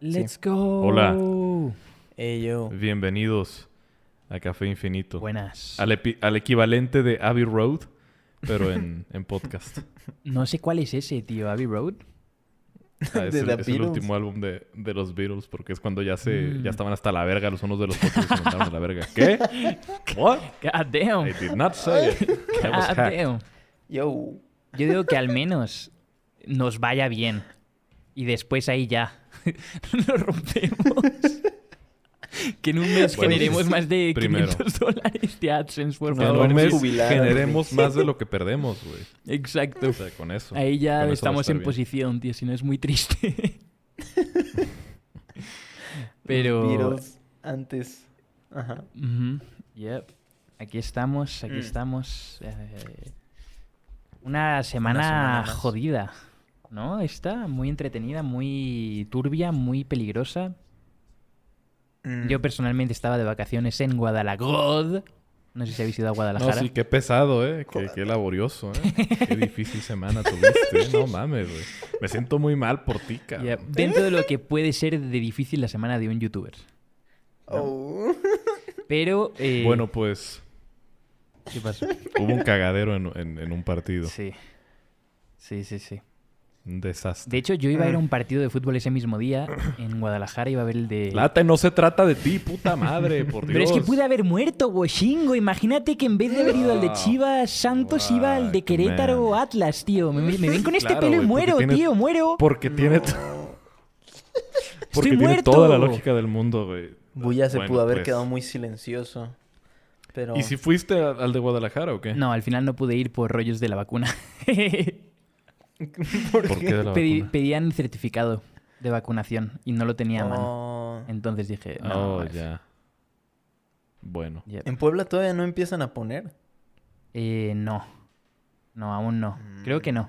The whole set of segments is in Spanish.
Let's go. Hola. Ey, yo. Bienvenidos a Café Infinito. Buenas. Al, epi- al equivalente de Abbey Road, pero en, en podcast. No sé cuál es ese, tío. Abbey Road. Ah, es De el, es el último álbum de, de los Beatles, porque es cuando ya se Mm. ya estaban hasta la verga los unos de los otros se mandaron a la verga. ¿Qué? What? God damn. I did not say it. Was God damn. Yo. Yo digo que al menos nos vaya bien. Y después ahí ya. Lo rompemos. que en un mes Bueno, generemos sí. más de Primero. 500 dólares de AdSense, por Que en un mes jubilar, generemos más de lo que perdemos, güey. Exacto. O sea, con eso. Ahí ya eso estamos en bien. posición, tío. Si no es muy triste. Pero. Antes. Ajá. Yep. Aquí estamos, aquí Mm. estamos. eh, una semana, semana más. ¿No? Está muy entretenida, muy turbia, muy peligrosa. Mm. Yo personalmente estaba de vacaciones en Guadalajara. No sé si habéis ido a No, Guadalajara. sí, qué pesado, ¿eh? Qué, qué laborioso, ¿eh? Qué difícil semana tuviste, ¿eh? No mames, güey. Me siento muy mal por ti, cabrón. Yep. Dentro de lo que puede ser de difícil la semana de un youtuber. Oh. Pero. eh, Bueno, pues ¿Qué pasó? hubo un cagadero en, en- en un partido. Sí. Sí, sí, sí. Un desastre. De hecho, yo iba a ir a un partido de fútbol ese mismo día en Guadalajara. Iba a ver el de. Late, no se trata de ti, puta madre, por Dios. Pero es que pude haber muerto, Washingo. Imagínate que en vez de haber ido al de Wow. Chivas Santos, iba al de Querétaro man. Atlas, tío. Me, me ven con este Claro, pelo y muero, tiene- tío, muero. Porque tiene, porque tiene muerto. toda la lógica del mundo, güey. Buya se Bueno, pudo haber pues. quedado muy silencioso. Pero. ¿Y si fuiste al de Guadalajara o qué? No, al final no pude ir por rollos de la vacuna. ¿Por ¿Por qué? Pedí- pedían certificado de vacunación y no lo tenía a mano. Oh. Entonces dije, no. Oh, ya. Bueno. yep. En Puebla todavía no empiezan a poner. Eh, no. No, aún no. Mm. Creo que no.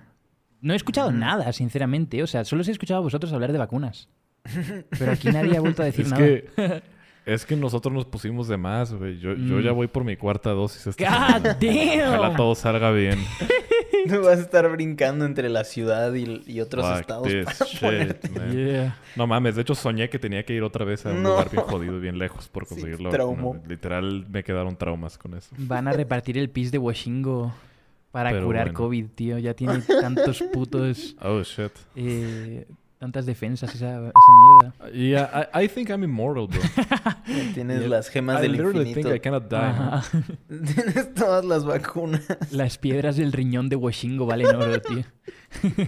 No he escuchado Mm. nada, sinceramente. O sea, solo os he escuchado a vosotros hablar de vacunas. Pero aquí nadie ha vuelto a decir Es nada. que, es que nosotros nos pusimos de más, güey. Yo, yo Mm. ya voy por mi cuarta dosis. esta God semana. Ojalá damn! todo salga bien. No vas a estar brincando entre la ciudad y, y otros Fuck estados para shit, ponerte. Yeah. No mames, de hecho soñé que tenía que ir otra vez a un No. lugar bien jodido y bien lejos por Sí, conseguir la traumó. vacuna. Literal me quedaron traumas con eso. Van a repartir el pis de Washingo para Pero curar bueno. COVID, tío. Ya tiene tantos putos... Oh shit. eh, tantas defensas esa, esa mierda. Yeah, I, I think I'm immortal, bro. Tienes Yeah. las gemas I del literally think. I cannot die. Ajá. Tienes todas las vacunas. Las piedras del riñón de Washingo valen oro, tío.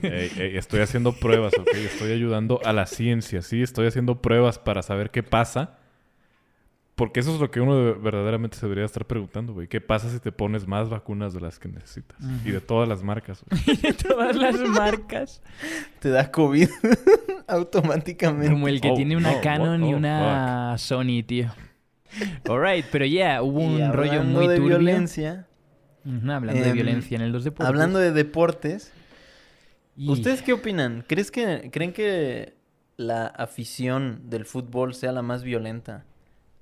Ey, ey, estoy haciendo pruebas, ¿ok? Estoy ayudando a la ciencia, ¿sí? Estoy haciendo pruebas para saber qué pasa. Porque eso es lo que uno de- verdaderamente se debería estar preguntando, güey. ¿Qué pasa si te pones más vacunas de las que necesitas? Y de todas las marcas, güey. De todas las marcas. Te da COVID automáticamente. Como el que Oh, tiene una no, Canon what y the una Sony, tío. Alright, pero ya, hubo Y un rollo hablando muy de turbio. violencia. Hablando de em, violencia en los deportes. Hablando de deportes. Y- ¿Ustedes qué opinan? ¿Crees que, ¿Creen que la afición del fútbol sea la más violenta?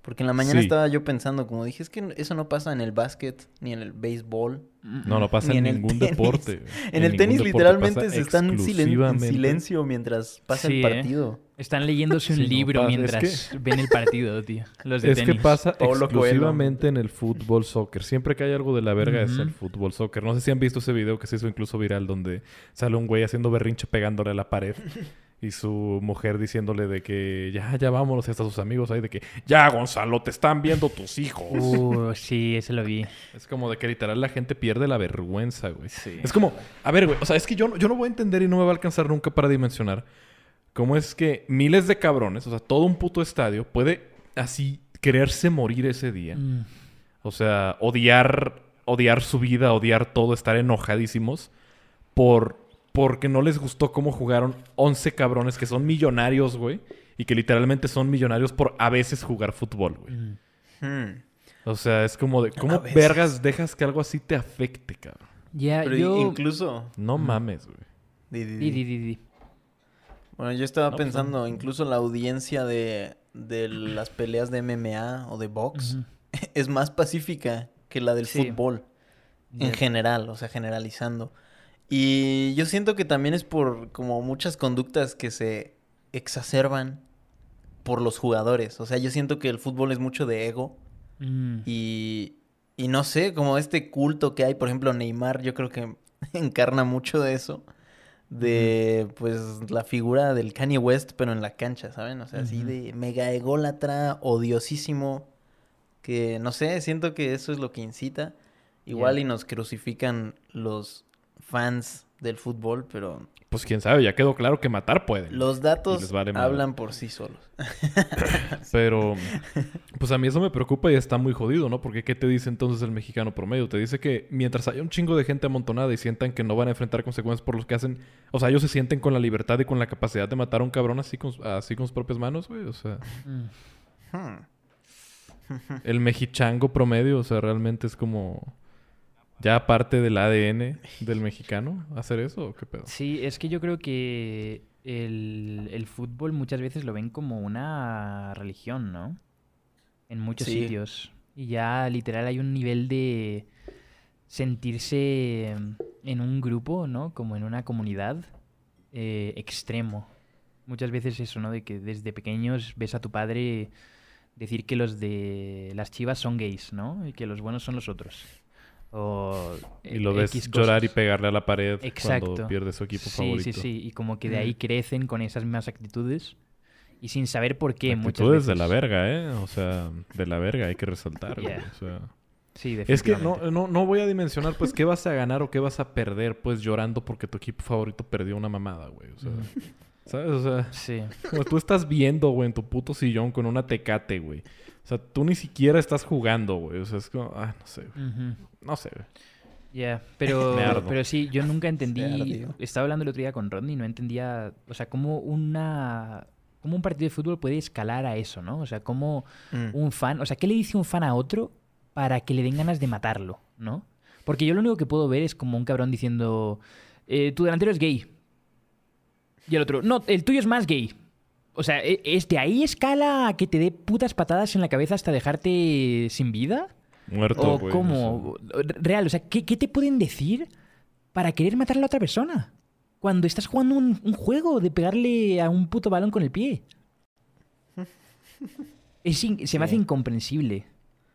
Porque en la mañana Sí. estaba yo pensando, como dije, es que eso no pasa en el básquet ni en el béisbol. No, no pasa Ni en, ningún tenis. deporte. En, el tenis literalmente se están silen- en silencio mientras pasa Sí, el ¿eh? partido. Están leyéndose un Sí, no, libro es mientras ven el partido, tío. Los de Es que pasa Coelho. exclusivamente en el fútbol soccer. Siempre que hay algo de la verga es el fútbol soccer. No sé si han visto ese video que se hizo incluso viral donde sale un güey haciendo berrinche pegándole a la pared y su mujer diciéndole de que ya, ya vámonos y hasta sus amigos ahí de que ya Gonzalo, te están viendo tus hijos. Uh, sí, ese lo vi. Es como de que literal la gente pierde la vergüenza, güey. Es como, a ver, güey, o sea, es que yo, no- yo no voy a entender y no me va a alcanzar nunca para dimensionar cómo es que miles de cabrones, o sea, todo un puto estadio puede así quererse morir ese día. Mm. O sea, odiar, odiar su vida, odiar todo, estar enojadísimos por porque no les gustó cómo jugaron 11 cabrones que son millonarios, güey, y que literalmente son millonarios por a veces jugar fútbol, güey. Mm. Hmm. O sea, es como de, ¿cómo vergas dejas que algo así te afecte, cabrón? Ya, Pero yo... incluso... No Mm. mames, güey. Di, di, Di, di. di, di, di. Bueno, yo estaba No, pues, pensando, incluso la audiencia de, de las peleas de MMA o de box es más pacífica que la del Sí. fútbol en general, o sea, generalizando. Y yo siento que también es por como muchas conductas que se exacerban por los jugadores. O sea, yo siento que el fútbol es mucho de ego Mm. y, y no sé, como este culto que hay, por ejemplo, Neymar, yo creo que encarna mucho de eso. De, pues, la figura del Kanye West, pero en la cancha, ¿saben? O sea, así de mega ególatra, odiosísimo. Que, no sé, siento que eso es lo que incita. Igual y nos crucifican los fans del fútbol, pero Pues quién sabe, ya quedó claro que matar pueden. los datos vale hablan por sí solos. Pero, pues a mí eso me preocupa y está muy jodido, ¿no? Porque ¿qué te dice entonces el mexicano promedio? Te dice que mientras haya un chingo de gente amontonada y sientan que no van a enfrentar consecuencias por los que hacen... O sea, ellos se sienten con la libertad y con la capacidad de matar a un cabrón así con, así con sus propias manos, güey. O sea, Mm. Hmm. el mexichango promedio, o sea, realmente es como... Ya parte del ADN del mexicano hacer eso o qué pedo. Sí, es que yo creo que el, el fútbol muchas veces lo ven como una religión, ¿no? En muchos Sí. sitios. Y ya literal hay un nivel de sentirse en un grupo, ¿no? Como en una comunidad eh, extremo. Muchas veces eso, ¿no? De que desde pequeños ves a tu padre decir que los de las chivas son gays, ¿no? Y que los buenos son los otros. O Y lo eh, ves X llorar y pegarle a la pared Exacto. cuando pierde su equipo sí, favorito. Sí, sí, y como que de ahí crecen con esas mismas actitudes y sin saber por qué muchas Actitudes veces. de la verga, ¿eh? O sea, de la verga, hay que resaltar. Yeah. O sea, Sí, es que no, no, no voy a dimensionar, pues, qué vas a ganar o qué vas a perder, pues, llorando porque tu equipo favorito perdió una mamada, güey. O sea, ¿sabes? O sea, Sí, como tú estás viendo, güey, en tu puto sillón con una tecate, güey. O sea, tú ni siquiera estás jugando, güey. O sea, es como, ah, no sé, güey. No sé, güey. Ya, pero, Me ardo. pero sí, yo nunca entendí. Estaba hablando el otro día con Rodney y no entendía, o sea, cómo una. cómo un partido de fútbol puede escalar a eso, ¿no? O sea, cómo Mm. un fan. O sea, ¿qué le dice un fan a otro para que le den ganas de matarlo, ¿no? Porque yo lo único que puedo ver es como un cabrón diciendo. eh, tu delantero es gay. Y el otro, no, el tuyo es más gay. O sea, ¿e- ¿es de ahí escala a que te dé putas patadas en la cabeza hasta dejarte sin vida? Muerto, ¿O cómo? Real, o sea, ¿qué, qué te pueden decir para querer matar a la otra persona? Cuando estás jugando un, un juego de pegarle a un puto balón con el pie. Es se me hace incomprensible.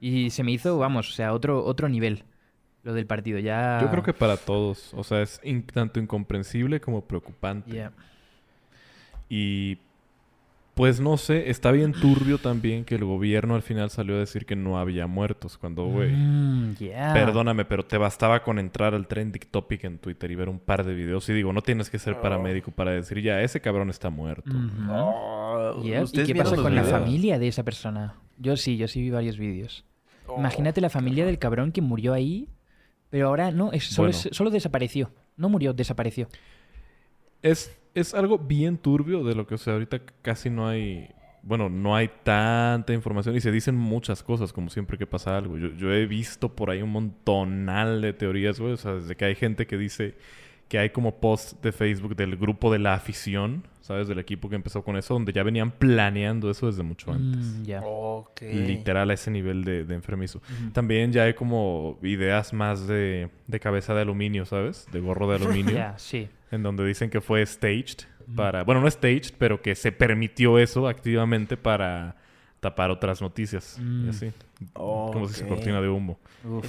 Y se me hizo, vamos, o sea, otro, otro nivel lo del partido. Ya... Yo creo que para todos. O sea, es in- tanto incomprensible como preocupante. Y pues no sé, está bien turbio también que el gobierno al final salió a decir que no había muertos. Cuando, güey, Mm, perdóname, pero te bastaba con entrar al trending topic en Twitter y ver un par de videos. Y digo, no tienes que ser paramédico para decir, ya, ese cabrón está muerto. Oh, Ya, ¿Y ¿ustedes qué pasa con la familia de esa persona? Yo sí, yo sí vi varios vídeos. Oh, Imagínate la familia del cabrón que murió ahí, pero ahora no, es, solo, Bueno. es- solo desapareció. No murió, desapareció. Es, es algo bien turbio de lo que, o sea, ahorita casi no hay... Bueno, no hay tanta información y se dicen muchas cosas, como siempre que pasa algo. Yo, yo he visto por ahí un montonal de teorías, güey. O sea, desde que hay gente que dice que hay como posts de Facebook del grupo de la afición, ¿sabes? Del equipo que empezó con eso, donde ya venían planeando eso desde mucho antes. Mm, ya. Ok. Literal a ese nivel de, de enfermizo. También ya hay como ideas más de, de cabeza de aluminio, ¿sabes? De gorro de aluminio. Ya, sí. En donde dicen que fue staged para... Bueno, no staged, pero que se permitió eso activamente para tapar otras noticias. Y Mm. así. Como si se cortina de humo.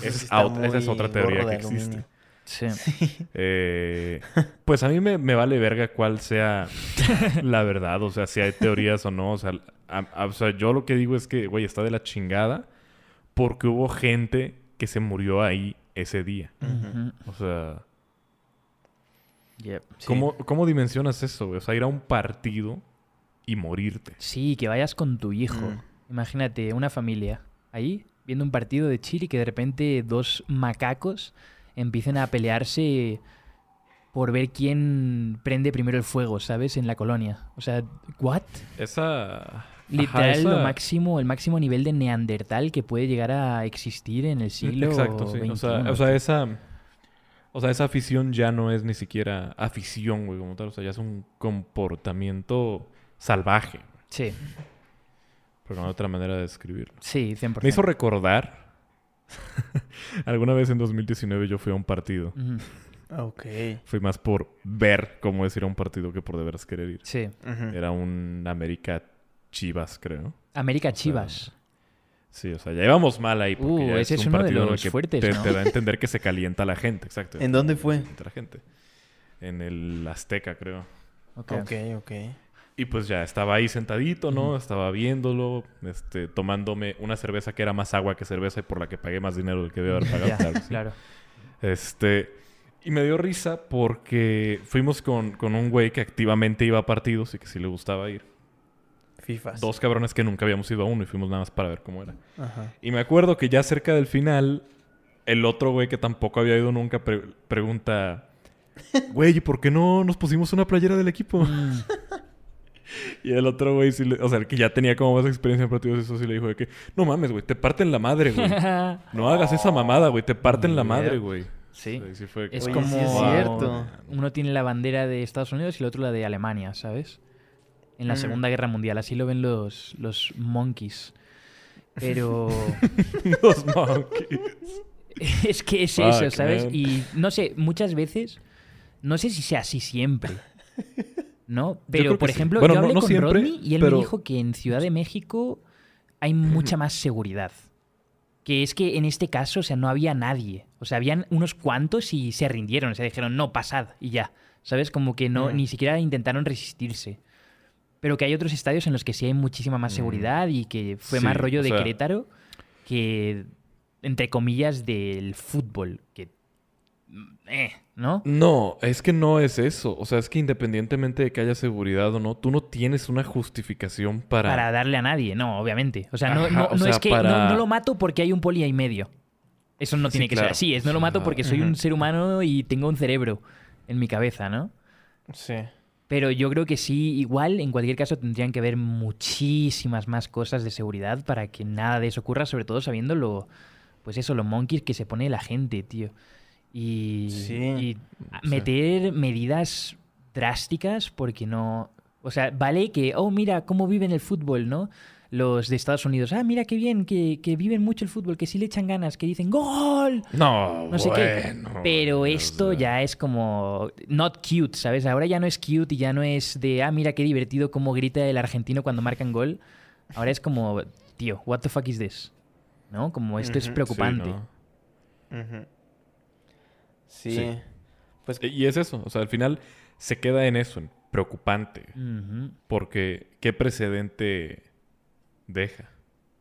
Es esa es otra teoría que existe. aluminio. sí. Eh, pues a mí me, me vale verga cuál sea la verdad. O sea, si hay teorías o no. O sea, a- a- o sea, yo lo que digo es que, güey, está de la chingada porque hubo gente que se murió ahí ese día. O sea... Yep, sí. ¿Cómo, ¿Cómo dimensionas eso, güey? O sea, ir a un partido y morirte. Sí, que vayas con tu hijo. Mm. Imagínate, una familia ahí viendo un partido de Chile y que de repente dos macacos empiecen a pelearse por ver quién prende primero el fuego, ¿sabes? En la colonia. O sea, ¿what? Esa... Literal, Ajá, lo esa- máximo, el máximo nivel de neandertal que puede llegar a existir en el siglo Exacto, sí. O sea, XXI. o sea, esa... O sea, esa afición ya no es ni siquiera afición, güey, como tal. O sea, ya es un comportamiento salvaje. Sí, Porque no hay otra manera de describirlo. sí, 100%. Me hizo recordar... Alguna vez en 2019 yo fui a un partido. Ujú, Ok. Fui más por ver cómo es ir a un partido que por de veras querer ir. Sí. Era un América Chivas, creo. América Chivas. Sí, o sea, ya íbamos mal ahí. Porque Uh, ya ese es un uno de partido el los que fuertes, te, ¿no? te da a entender que se calienta la gente, exacto. ¿En dónde fue? La gente. En el Azteca, creo. Ok. Ok, ok. Y pues ya estaba ahí sentadito, ¿no? Estaba viéndolo, este, tomándome una cerveza que era más agua que cerveza y por la que pagué más dinero del que debía haber pagado. Claro, sí. claro. Este, y me dio risa porque fuimos con, con un güey que activamente iba a partidos y que sí le gustaba ir. FIFAs. Dos cabrones que nunca habíamos ido a uno y fuimos nada más para ver cómo era. Ajá. Y me acuerdo que ya cerca del final, el otro güey que tampoco había ido nunca pre- pregunta, güey, ¿y por qué no nos pusimos una playera del equipo? Y el otro güey, sí le- o sea, el que ya tenía como más experiencia en partidos, eso sí le dijo de que, no mames, güey, te parten la madre, güey. No hagas esa mamada, güey, te parten la madre, güey. Sí. Sí, sí fue Es como sí es cierto. uno tiene la bandera de Estados Unidos y el otro la de Alemania, ¿sabes? En la Mm. Segunda Guerra Mundial, así lo ven los, los monkeys. Pero Los monkeys. es que es Fuck, eso, ¿sabes? man. Y no sé, muchas veces, no sé si sea así siempre, ¿no? Pero, por sí. ejemplo, Bueno, yo hablé no con siempre, Rodney y él pero- me dijo que en Ciudad de México hay mucha más seguridad. Que es que en este caso, o sea, no había nadie. O sea, habían unos cuantos y se rindieron. O sea, dijeron, no, pasad y ya. ¿Sabes? Como que no, Mm. ni siquiera intentaron resistirse. Pero que hay otros estadios en los que sí hay muchísima más Mm. seguridad y que fue Sí, más rollo de sea- Querétaro que, entre comillas, del fútbol. Que. Eh, ¿no? No, es que no es eso. O sea, es que independientemente de que haya seguridad o no, tú no tienes una justificación para... Para darle a nadie, no, obviamente. O sea, no, Ajá, no, o no sea, es que para- no, no lo mato porque hay un poli ahí medio. Eso no Sí, tiene que claro. ser así. Es no lo mato porque soy un ser humano y tengo un cerebro en mi cabeza, ¿no? Sí. Pero yo creo que sí, igual, en cualquier caso, tendrían que haber muchísimas más cosas de seguridad para que nada de eso ocurra, sobre todo sabiendo lo, pues eso, los monkeys que se pone la gente, tío. Y, Sí. y Sí. meter medidas drásticas porque no... O sea, vale que, oh, mira cómo viven el fútbol, ¿no? Los de Estados Unidos, ah, mira qué bien, que, que viven mucho el fútbol, que sí le echan ganas, que dicen ¡Gol! No, no sé qué. bueno, Pero esto sea, ya es como not cute, ¿sabes? Ahora ya no es cute y ya no es de, ah, mira qué divertido cómo grita el argentino cuando marcan gol. Ahora es como, tío, what the fuck is this? ¿No? Como esto es preocupante. Sí. Sí. Sí. Pues Y es eso, o sea, al final se queda en eso, en preocupante. Porque, ¿qué precedente deja?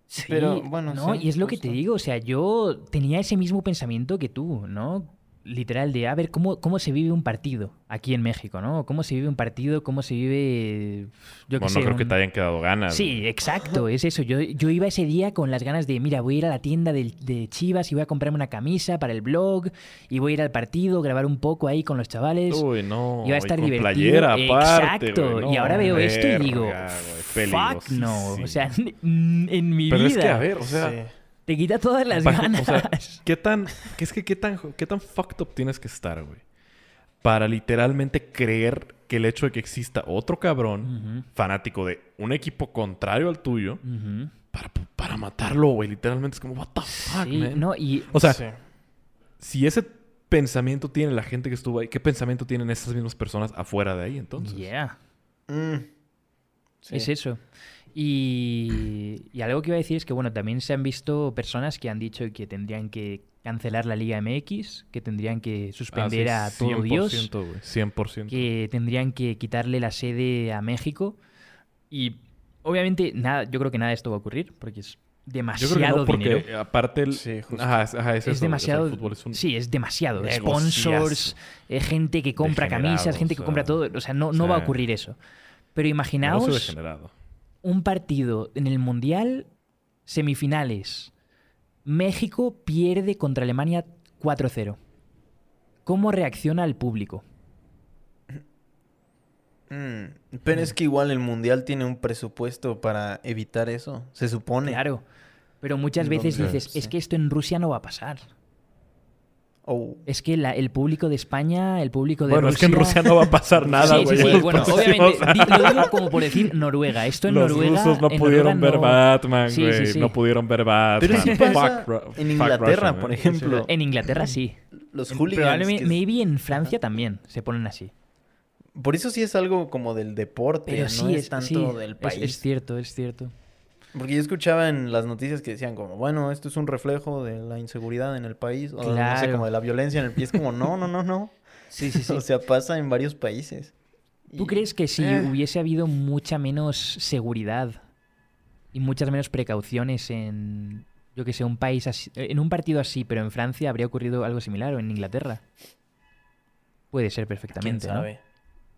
Sí, Pero, bueno, ¿no? sí, y es lo que te digo, o sea, yo tenía ese mismo pensamiento que tú, ¿no? Literal, de a ver cómo, cómo se vive un partido aquí en México, ¿no? Cómo se vive un partido, cómo se vive. Yo bueno, sé, no creo que te hayan quedado ganas. Sí, exacto, es eso. Yo, yo iba ese día con las ganas de, mira, voy a ir a la tienda del- de, Chivas y voy a comprarme una camisa para el blog y voy a ir al partido, grabar un poco ahí con los chavales. Uy, no. Iba a y estar con divertido. playera aparte, Exacto. güey, no, y ahora veo esto y digo, fuck no. O sea, en mi Pero vida es que, a ver, o sea, sí. Te quita todas las ganas. o sea, ¿qué tan, qué es que qué tan, qué tan fucked up tienes que estar, güey? Para literalmente creer que el hecho de que exista otro cabrón fanático de un equipo contrario al tuyo para, para matarlo, güey. Literalmente es como, what the fuck, Sí, man? no, y O sea, Sí. si ese pensamiento tiene la gente que estuvo ahí, ¿qué pensamiento tienen esas mismas personas afuera de ahí entonces? yeah. Mm. Sí. Es eso. Y, y algo que iba a decir es que, bueno, también se han visto personas que han dicho que tendrían que cancelar la Liga MX, que tendrían que suspender Ah, a todo Dios, 100%, güey. 100%. que tendrían que quitarle la sede a México. Y obviamente, nada, yo creo que nada de esto va a ocurrir, porque es Yo demasiado creo que no, porque dinero. aparte el... Sí, justo. Ajá, es, ajá, es Es eso, demasiado. o sea, el fútbol es un Sí, es demasiado. Sponsors, eh, gente que compra Degenerado, camisas, gente que o compra todo. O sea, no, no va a ocurrir eso. Pero imaginaos. Un partido en el Mundial, semifinales. México pierde contra Alemania 4-0. ¿Cómo reacciona el público? Mm, Pero es que igual el mundial tiene un presupuesto para evitar eso, se supone. Claro. Pero muchas veces dices, es que esto en Rusia no va a pasar. Oh. Es que la- el público de España, el público de Bueno, Rusia... es que en Rusia no va a pasar nada, sí, güey. sí, sí. los Bueno, obviamente, lo digo como por decir Noruega. Esto en los Noruega... rusos no en pudieron Noruega ver no- Batman, Sí, güey. sí, sí. No pudieron ver Batman. Pero sí pasa Fuck en Inglaterra, Russia, por ejemplo. En Inglaterra sí. Los hooligans. Probablemente, que- maybe en Francia también se ponen así. Por eso sí es algo como del deporte, Pero no sí, es, es, tanto sí, del es- país. Es, cierto, es cierto. Porque yo escuchaba en las noticias que decían como, bueno, esto es un reflejo de la inseguridad en el país, o no sé, Claro. como de la violencia en el país. como, no, no, no, no. Sí, sí, sí. O sea, pasa en varios países. ¿Tú Y- crees que si Eh. hubiese habido mucha menos seguridad y muchas menos precauciones en, yo que sé, un país así, en un partido así, pero en Francia habría ocurrido algo similar o en Inglaterra? Puede ser ¿Quién perfectamente, ¿no? sabe?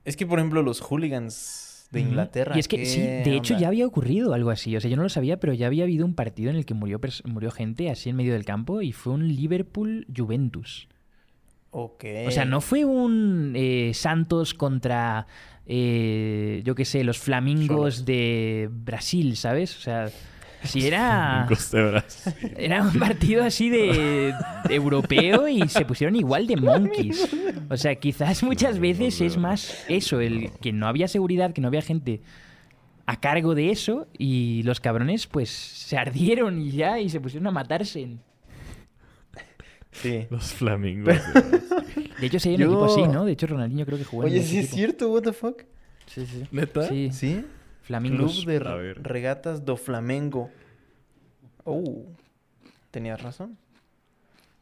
Es que, por ejemplo, los hooligans de. Inglaterra. Y es que sí, ¿qué de hecho onda? ya había ocurrido algo así. O sea, yo no lo sabía, pero ya había habido un partido en el que murió, murió gente así en medio del campo y fue un Liverpool-Juventus. Ok. O sea, no fue un eh, Santos contra, eh, yo qué sé, los flamingos de Brasil, ¿sabes? O sea, si era, era un partido así de, de europeo y se pusieron igual de monkeys. O sea, quizás muchas veces es más eso, el que no había seguridad, que no había gente a cargo de eso y los cabrones pues se ardieron y ya y se pusieron a matarse. Sí. Los flamingos. de hecho, sí hay un Yo- equipo así, ¿no? De hecho, Ronaldinho creo que jugó en Oye, sí es equipo. cierto, what the fuck. Sí, sí. ¿Neta? Sí, ¿Sí? Flamingos. Club de A re- ver. Regatas do Flamengo. Oh, tenías razón.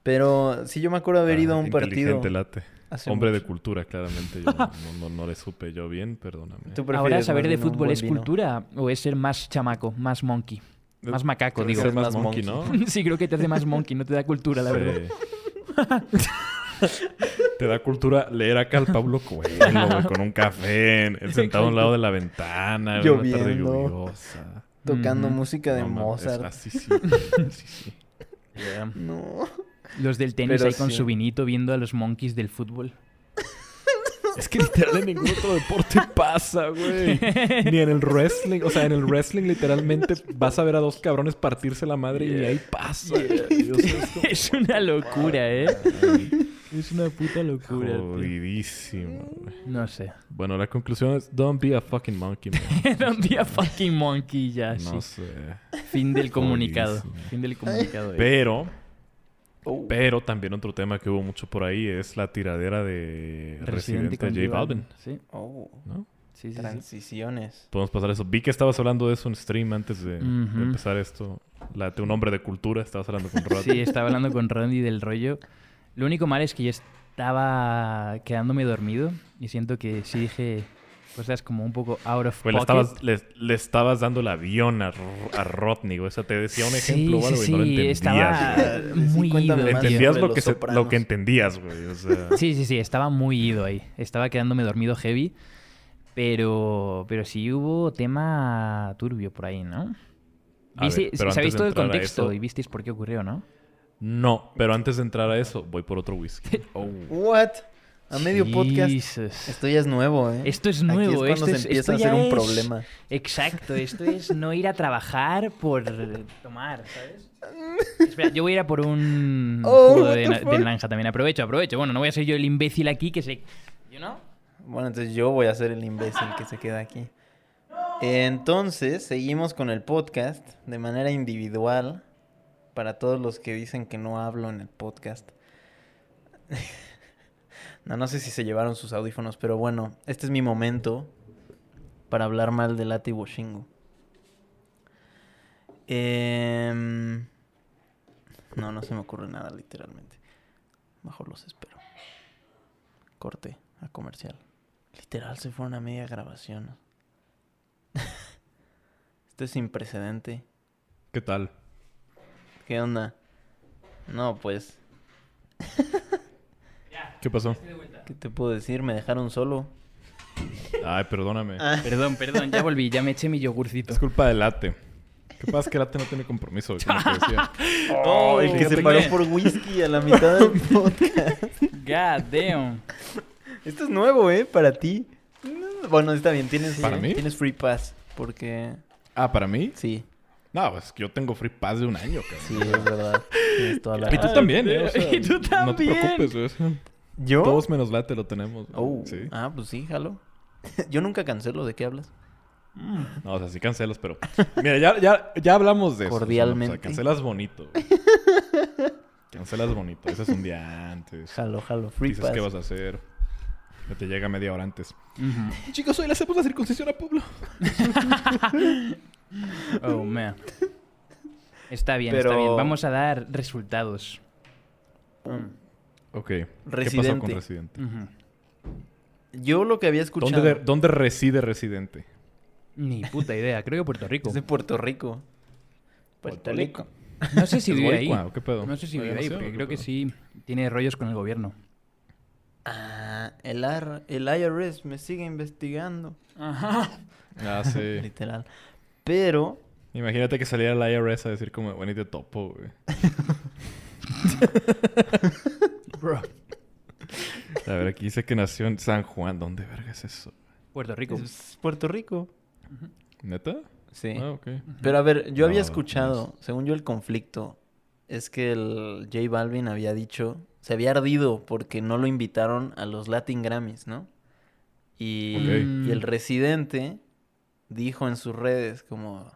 Pero sí, yo me acuerdo haber ido a Ah, un partido. late. Hombre de cultura, claramente. Yo no, no, no le supe yo bien, perdóname. ¿Tú Ahora saber de fútbol es cultura o es ser más chamaco, más monkey, más macaco, Creo digo. Ser más más monkey, monkey. ¿no? Sí, creo que te hace más monkey, no te da cultura, la verdad. Te da cultura leer acá al Pablo Coelho, güey, con un café, en- sentado a un lado de la ventana, en una tarde Lloviendo. lluviosa. Tocando música de No, Mozart. Así sí. sí, sí. Yeah. No. Los del tenis Pero ahí con su vinito viendo a los monkeys del fútbol. Es que literal en ningún otro deporte pasa, güey. Ni en el wrestling. O sea, en el wrestling literalmente vas a ver a dos cabrones partirse la madre y ahí pasa. es como- es una locura, ¿eh? Es una puta locura. tío. Jodidísimo. No sé. Bueno, la conclusión es: Don't be a fucking monkey, man. Don't be a fucking monkey ya, No sí. sé. Fin del comunicado. Jodidísimo. Fin del comunicado. Pero, Oh. pero también otro tema que hubo mucho por ahí es la tiradera de Residente, con J Balvin. Sí, Oh, ¿no? sí, sí. sí. transiciones. Podemos pasar eso. Vi que estabas hablando de eso en stream antes de, empezar esto. La, de un hombre de cultura, estabas hablando con Rod. Sí, estaba hablando con Randy del rollo. Lo único mal es que yo estaba quedándome dormido y siento que sí dije cosas como un poco out of Pues le pocket. estabas, le, le estabas dando el avión a, a Rodney. O sea, te decía un Sí, ejemplo o algo sí, y no lo sí, entendías. estaba güey. Sí, muy cuéntame ido. Entendías lo que, se- lo que entendías, güey. O sea, Sí, sí, sí, estaba muy ido ahí. Estaba quedándome dormido heavy. Pero, pero sí hubo tema turbio por ahí, ¿no? Ver, Sabéis todo el contexto eso- y visteis por qué ocurrió, ¿no? No, pero antes de entrar a eso, voy por otro whisky. Oh. What? A medio podcast. Esto ya es nuevo, ¿eh? Esto es Aquí nuevo, es cuando esto se es- empieza esto a ya un es- problema. Exacto, esto es no ir a trabajar por tomar, ¿sabes? Espera, yo voy a ir a por un Oh, jugo de, na- naranja también. Aprovecho, aprovecho. Bueno, no voy a ser yo el imbécil aquí que se... ¿You know? Bueno, entonces yo voy a ser el imbécil que se queda aquí. Entonces, seguimos con el podcast de manera individual. Para todos los que dicen que no hablo en el podcast. no, no sé si se llevaron sus audífonos, pero bueno, este es mi momento para hablar mal de Lati Washingo. Em, No, no se me ocurre nada, literalmente. Mejor los espero. Corte a comercial. Literal, se fueron a media grabación. Esto es sin precedente. ¿Qué tal? ¿Qué onda? No, pues, ¿Qué pasó? ¿qué te puedo decir? Me dejaron solo. Ay, perdóname. Ah. Perdón, perdón, ya volví, ya me eché mi yogurcito. Es culpa del late. ¿Qué pasa? Es que el late no tiene compromiso, como te decía. Oh, el que se paró por whisky a la mitad del podcast. God damn. Esto es nuevo, ¿eh? Para ti. No, Bueno, está bien. Tienes, ¿Para mí? Tienes free pass. Porque... Ah, ¿para mí? Sí, No, pues que yo tengo free pass de un año, cabrón. sí, es verdad. Tienes toda la Y tú también, ¿eh? O sea, Y tú No te también. preocupes, güey. ¿Yo? Todos menos late lo tenemos. Oh, Sí. ah, pues sí, jalo. Yo nunca cancelo, ¿de qué hablas? No, o sea, sí cancelas, pero... Mira, ya, ya, ya hablamos de eso. sea, Cordialmente. O sea, cancelas bonito. güey. cancelas bonito. Ese es un día antes. Jalo, jalo, free Dices pass. qué vas a hacer. Que te llega media hora antes. Chicos, hoy le hacemos la circuncisión a Pablo. Oh, man. Está bien, Pero- está bien. Vamos a dar resultados. Ok. ¿Qué pasó Residente. con Residente? Yo lo que había escuchado ¿Dónde, de- dónde reside Residente? Ni puta idea. Creo que Puerto Rico. es de Puerto Rico. Puerto Rico. No sé si ¿Es vive ahí. qué pedo? No sé si vive ahí, porque ¿o qué creo que sí tiene rollos con el gobierno. Ah, el, el IRS me sigue investigando. Ajá. Ah, sí. Literal. Pero Imagínate que saliera la IRS a decir como, bueno, y te topo, güey. Bro. A ver, aquí dice que nació en San Juan. ¿Dónde verga es eso? Puerto Rico. es Puerto Rico. ¿Neta? Sí. Ah, ok. Pero a ver, yo había No, escuchado, según yo el conflicto, es que el J Balvin había dicho, se había ardido porque no lo invitaron a los Latin Grammys, ¿no? Y, Ok. y el residente dijo en sus redes como,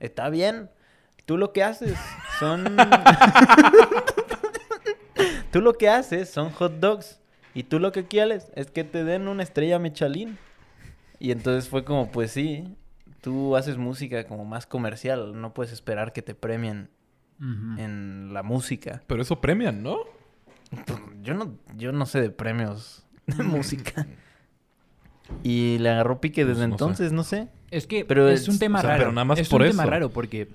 está bien, tú lo que haces son... tú lo que haces son hot dogs y tú lo que quieres es que te den una estrella Michelin. Y entonces fue como, pues sí, tú haces música como más comercial, no puedes esperar que te premien en la música. Pero eso premian, ¿no? Yo no, yo no sé de premios de música. Y le agarró pique Pues desde sé. entonces, no sé. Es que Pero es es- un tema o sea, raro. pero nada más es por un tema eso. raro porque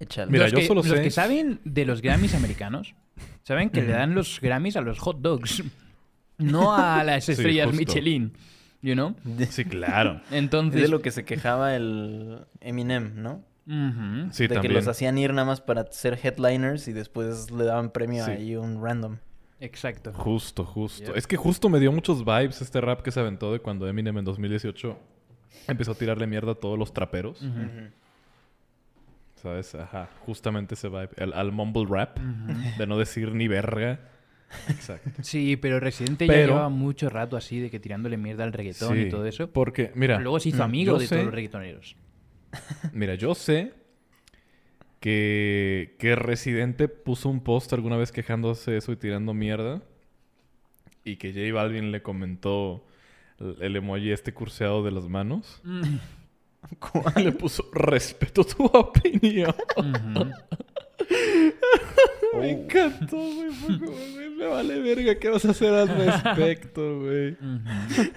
Échale. Mira, los yo que, solo los sé- que saben de los Grammys americanos saben que le dan los Grammys a los hot dogs, no a las estrellas. Michelin, you know? Sí, claro. Es Entonces, de lo que se quejaba el Eminem, ¿no? Ujú. Sí, de también. que los hacían ir nada más para ser headliners y después le daban premio Sí. ahí un random. exacto. Justo, justo. Es que justo me dio muchos vibes este rap que se aventó de cuando Eminem en 2018 empezó a tirarle mierda a todos los traperos. ¿Sabes? Ajá. Justamente ese vibe. El- al mumble rap. De no decir ni verga. Exacto. Sí, pero Residente ya Pero- llevaba mucho rato así de que tirándole mierda al reggaetón y todo eso. Porque, mira, Luego se hizo mm, amigo yo de sé- todos los reggaetoneros. mira, yo sé que, que Residente puso un post alguna vez quejándose de eso y tirando mierda. Y que J Balvin le comentó el, emoji este curseado de las manos. Y le puso respeto tu opinión. Ujú. Me encantó, güey. Me vale verga. ¿Qué vas a hacer al respecto, güey? Ujú.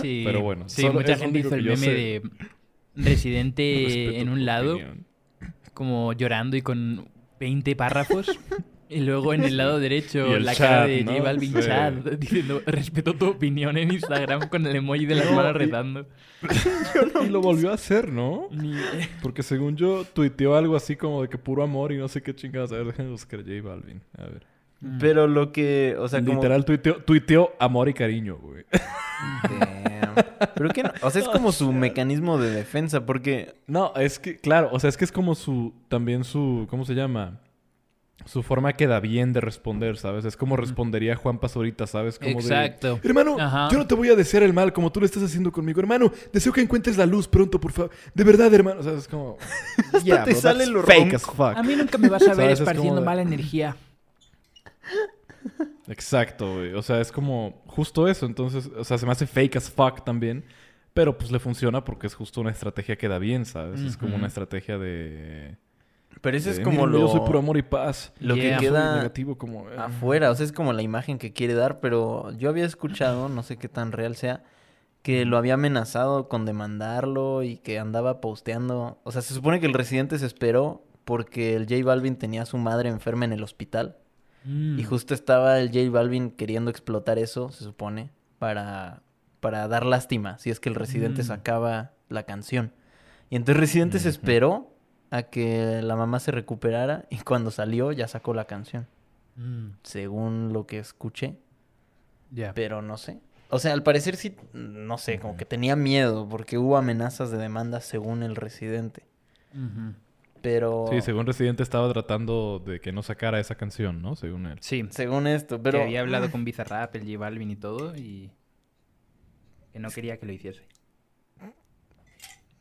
Sí, Pero bueno, sí, mucha gente hizo el meme sé. de Residente en un lado, opinión. como llorando y con 20 párrafos. Y luego en el lado derecho la cara chat, de ¿no? J Balvin Sí. chat diciendo respeto tu opinión en Instagram con el emoji de las No, manos y- rezando. Y lo volvió a hacer, ¿no? Ni- Porque según yo, tuiteó algo así como de que puro amor y no sé qué chingados. A ver, déjenme buscar J Balvin. A ver. Pero lo que, o sea, como... Literal, tuiteó, tuiteó amor y cariño, güey. Damn. Pero que no, o sea, es como su mecanismo de defensa, porque No, es que, claro, o sea, es que es como su, también su, ¿cómo se llama? Su forma queda bien de responder, ¿sabes? Es como respondería Juan Pazurita, ¿sabes? Como de, Exacto. Hermano, Ajá. yo no te voy a desear el mal como tú lo estás haciendo conmigo. Hermano, deseo que encuentres la luz pronto, por favor. De verdad, hermano. O sea, es como... Hasta te bro, sale lo fake as fuck. A mí nunca me vas a ver esparciendo mala energía. Exacto, güey. O sea, es como justo eso. Entonces, o sea, se me hace fake as fuck también. Pero pues le funciona porque es justo una estrategia que da bien, ¿sabes? Es como una estrategia de... Pero eso es como "Miren, lo, Yo soy puro amor y paz. lo Yeah. que queda negativo como... eh, afuera, o sea, es como la imagen que quiere dar, pero yo había escuchado, no sé qué tan real sea, que lo había amenazado con demandarlo y que andaba posteando, o sea, se supone que el residente se esperó porque el J Balvin tenía a su madre enferma en el hospital Mm. y justo estaba el J Balvin queriendo explotar eso, se supone, para para dar lástima si es que el residente Mm. sacaba la canción. Y entonces residente se esperó a que la mamá se recuperara y cuando salió ya sacó la canción Mm. según lo que escuché, Ya. pero no sé. O sea, al parecer sí, no sé, como que tenía miedo porque hubo amenazas de demanda según el residente. Pero Sí, según Residente estaba tratando de que no sacara esa canción, ¿no? Según él. Sí. según esto, pero Que había hablado con Bizarrap, el J Balvin y todo y que no quería que lo hiciese.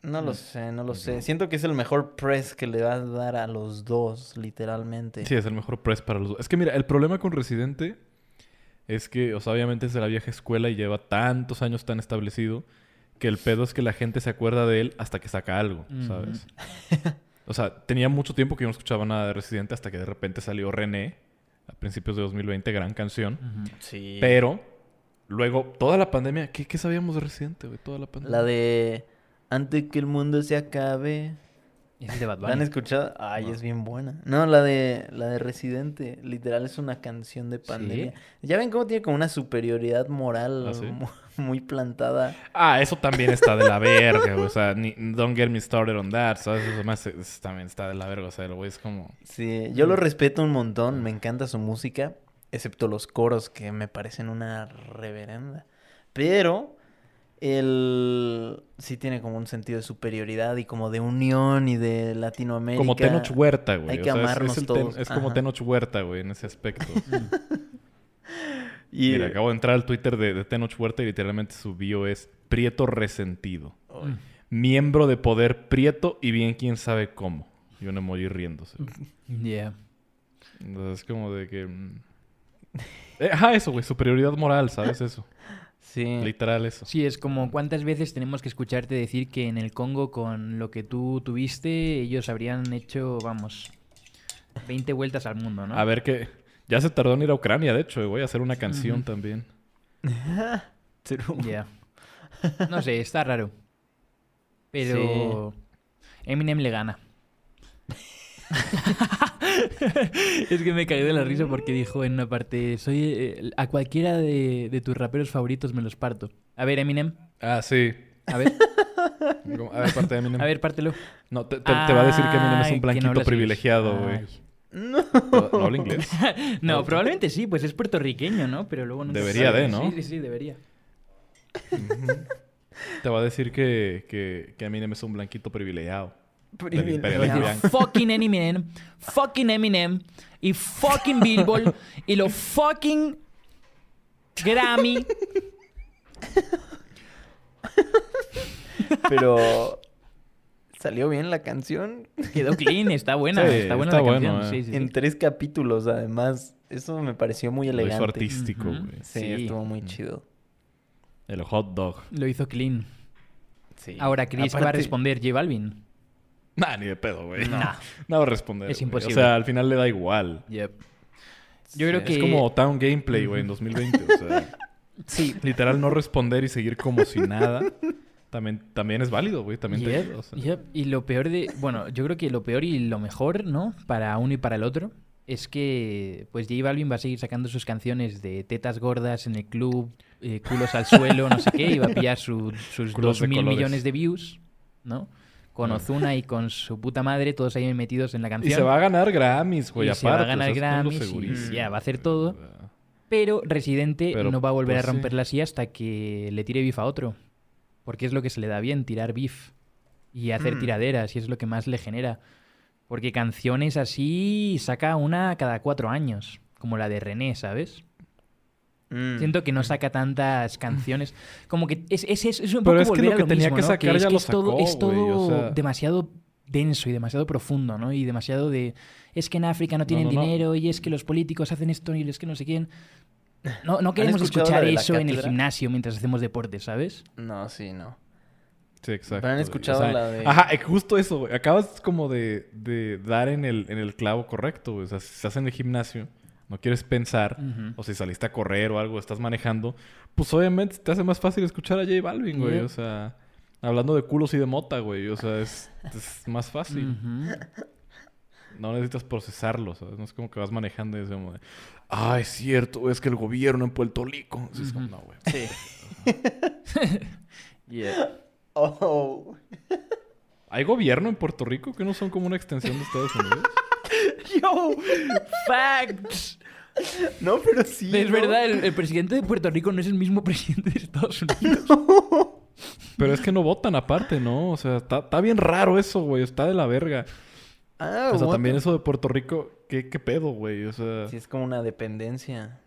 No lo sé, no lo sé. Siento que es el mejor press que le va a dar a los dos, literalmente. Sí, es el mejor press para los dos. Es que mira, el problema con Residente es que, o sea, obviamente es de la vieja escuela y lleva tantos años tan establecido que el pedo es que la gente se acuerda de él hasta que saca algo. ¿sabes? o sea, tenía mucho tiempo que yo no escuchaba nada de Residente hasta que de repente salió René a principios de 2020, gran canción. Sí. Pero luego, toda la pandemia, ¿qué, qué sabíamos de Residente, güey? Toda la pandemia. La de Antes que el mundo se acabe. Ese es de Bad ¿La han escuchado? Ay, No. es bien buena. No, la de la de Residente, literal es una canción de pandemia. Ya ven cómo tiene como una superioridad moral ¿Ah, sí? muy plantada. Ah, eso también está de la verga. O sea, ni- don't get me started on that, ¿sabes? Eso más es- también está de la verga. O sea, el güey es como... Sí, yo lo respeto un montón, me encanta su música, excepto los coros que me parecen una reverenda. Pero él sí tiene como un sentido de superioridad y como de unión y de Latinoamérica. Como Tenoch Huerta, güey. hay O que sea, es- amarnos es, ten- todos. es como Ajá. Tenoch Huerta, güey, en ese aspecto. Y, Mira, acabo de entrar al Twitter de, de Tenoch Huerta y literalmente su bio es Prieto Resentido. Ay, Miembro de poder Prieto y bien quién sabe cómo. Y un emoji riéndose. Yeah. Entonces es como de que... mm, eh, Ajá, eso, güey. Superioridad moral, ¿sabes? Eso. Sí. Literal eso. Sí, es como cuántas veces tenemos que escucharte decir que en el Congo con lo que tú tuviste ellos habrían hecho, vamos, 20 vueltas al mundo, ¿no? A ver que... Ya se tardó en ir a Ucrania, de hecho. y Voy a hacer una canción también. True. Ya. No sé, está raro. Pero Eminem le gana. es que me caí de la risa porque dijo en una parte, soy eh, a cualquiera de, de tus raperos favoritos me los parto. A ver, Eminem. Ah, sí. A ver, A ver, parte de Eminem. a ver, pártelo. No, te, te- te va a decir que Eminem es un no blanquito privilegiado, güey. ¿No, no habla inglés? No, probablemente sí, pues es puertorriqueño, ¿no? Pero luego no Debería de, ¿no? Sí, sí, sí, debería. Te va a decir que, que, que Eminem es un blanquito privilegiado. Fucking Eminem, fucking Eminem y fucking Billboard y lo fucking Grammy. Pero salió bien la canción Quedó clean, está buena, Sí, está buena está la bueno, canción. eh. Sí, sí, en sí. tres capítulos además. Eso me pareció muy Lo elegante. hizo artístico, güey. Sí, Sí. estuvo muy chido. El hot dog. Lo hizo clean. Sí. Ahora, Chris, ¿qué va a Aparte- responder? ¿J Balvin? Nah, ni de pedo, güey. No. No va a responder. Es güey. imposible. O sea, al final le da igual. Yep. Yo creo que... Es como Town Gameplay, güey, en 2020. O sea, Sí. literal no responder y seguir como si nada. También, también es válido, güey. También te Yep, ayuda, o sea. yep. Y lo peor de... Bueno, yo creo que lo peor y lo mejor, ¿no? Para uno y para el otro, es que pues J Balvin va a seguir sacando sus canciones de tetas gordas en el club, eh, culos al suelo, no sé qué, y va a pillar su- sus dos mil colores. millones de views, ¿no? Con. Ozuna y con su puta madre, todos ahí metidos en la Y canción. se va a ganar Grammys, güey. Y aparte, se va a o sea, ganar Grammys y ya, va a hacer todo. Pero Residente Pero, no va a volver pues, a romperla sí. así hasta que le tire beef a otro. Porque es lo que se le da bien, tirar beef. Y hacer Mm. tiraderas, y es lo que más le genera. Porque canciones así saca una cada cuatro años. Como la de René, ¿sabes? Mm. Siento que no saca tantas canciones. Como que es, es, es, es un Pero poco es que volver lo a que lo tenía mismo, que ¿no? sacar es ya que lo es todo, sacó, es todo güey, o sea- demasiado denso y demasiado profundo, ¿no? Y demasiado de... Es que en África no tienen no, no. dinero y es que los políticos hacen esto y es que no sé quién... No, no queremos escuchar eso en el gimnasio mientras hacemos deporte, ¿sabes? No, sí, no. Sí, exacto. Pero han escuchado la de- Ajá, eh, justo eso, güey. Acabas como de, de dar en el, en el clavo correcto, güey. O sea, si estás en el gimnasio, no quieres pensar, o si saliste a correr o algo, estás manejando, pues obviamente te hace más fácil escuchar a J Balvin, güey. O sea, hablando de culos y de mota, güey. O sea, es, es más fácil. No necesitas procesarlo, ¿sabes? No es como que vas manejando y es como de, ah, es cierto, es que el gobierno en Puerto Rico. Es como, no, güey. Sí. Yeah. Oh. ¿Hay gobierno en Puerto Rico que no son como una extensión de Estados Unidos? Yo, facts. No, pero sí. es ¿no? verdad, el, el presidente de Puerto Rico no es el mismo presidente de Estados Unidos. Pero es que no votan aparte, ¿no? O sea, está, está bien raro eso, güey. Está de la verga. Ah, o sea, what también eso de Puerto Rico, ¿qué, qué pedo, güey? O sea, Sí, es como una dependencia.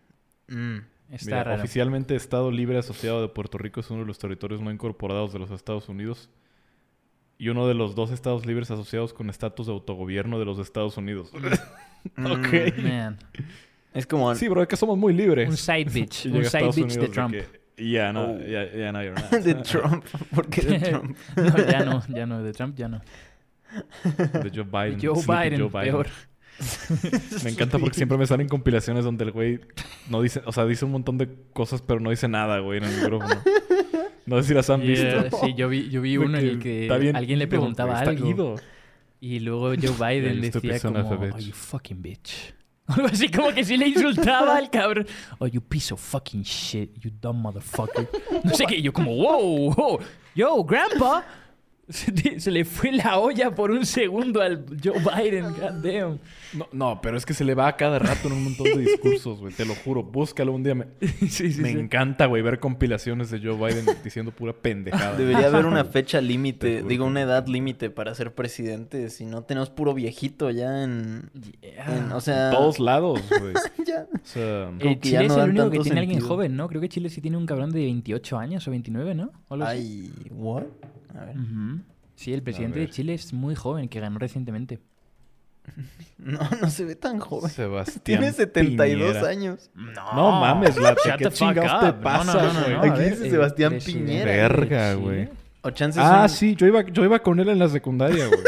Mm. Está mira, raro. oficialmente Estado Libre Asociado de Puerto Rico es uno de los territorios no incorporados de los Estados Unidos y uno de los dos estados libres asociados con estatus de autogobierno de los Estados Unidos. ok. Mm. Man. Es como... Sí, bro, es que somos muy libres. Un side bitch. Un side Estados bitch de Trump. ya, no, Oh. ya, ya no, you're not. de Trump. ¿Por qué de Trump? no, ya no, ya no. De Trump ya no. De Joe Biden. Joe Sleepy Biden, peor. Me encanta porque siempre me salen compilaciones donde el güey no dice, o sea, dice un montón de cosas, pero no dice nada, güey, en el micrófono. No sé si las han Yeah, visto. Sí, yo vi, yo vi uno en el que alguien le preguntaba está algo. ido. Y luego Joe Biden Yeah, decía como, oh, you fucking bitch. Algo así como que sí le insultaba al cabrón. Oh, you piece of fucking shit, you dumb motherfucker. No sé qué, y yo como, wow, wow, yo, grandpa. Se, le fue la olla por un segundo al Joe Biden, goddamn. No, no, pero es que se le va a cada rato en un montón de discursos, güey. Te lo juro. Búscalo un día. Me, Sí, sí, me sí. encanta, güey, ver compilaciones de Joe Biden diciendo pura pendejada. Debería haber una fecha Te límite, digo, una edad límite para ser presidente. Si no tenemos puro viejito ya en... Yeah. en- o sea... En todos lados, güey. ya. O sea, Eh, que ya Chile no es el único que tiene alguien sentido. joven, ¿no? Creo que Chile sí tiene un cabrón de 28 años o 29, ¿no? Ay, ¿what? A ver. Sí, el presidente de. Chile es muy joven, que ganó recientemente. No, no se ve tan joven. Sebastián. Tiene 72 Piñera. años. No mames, Late, Shut ¿qué chingados te No, pasa, no, no, no, no, Aquí dice Sebastián Piñera. Verga, güey. O chances Ah, sí, yo iba, yo iba con él en la secundaria, güey.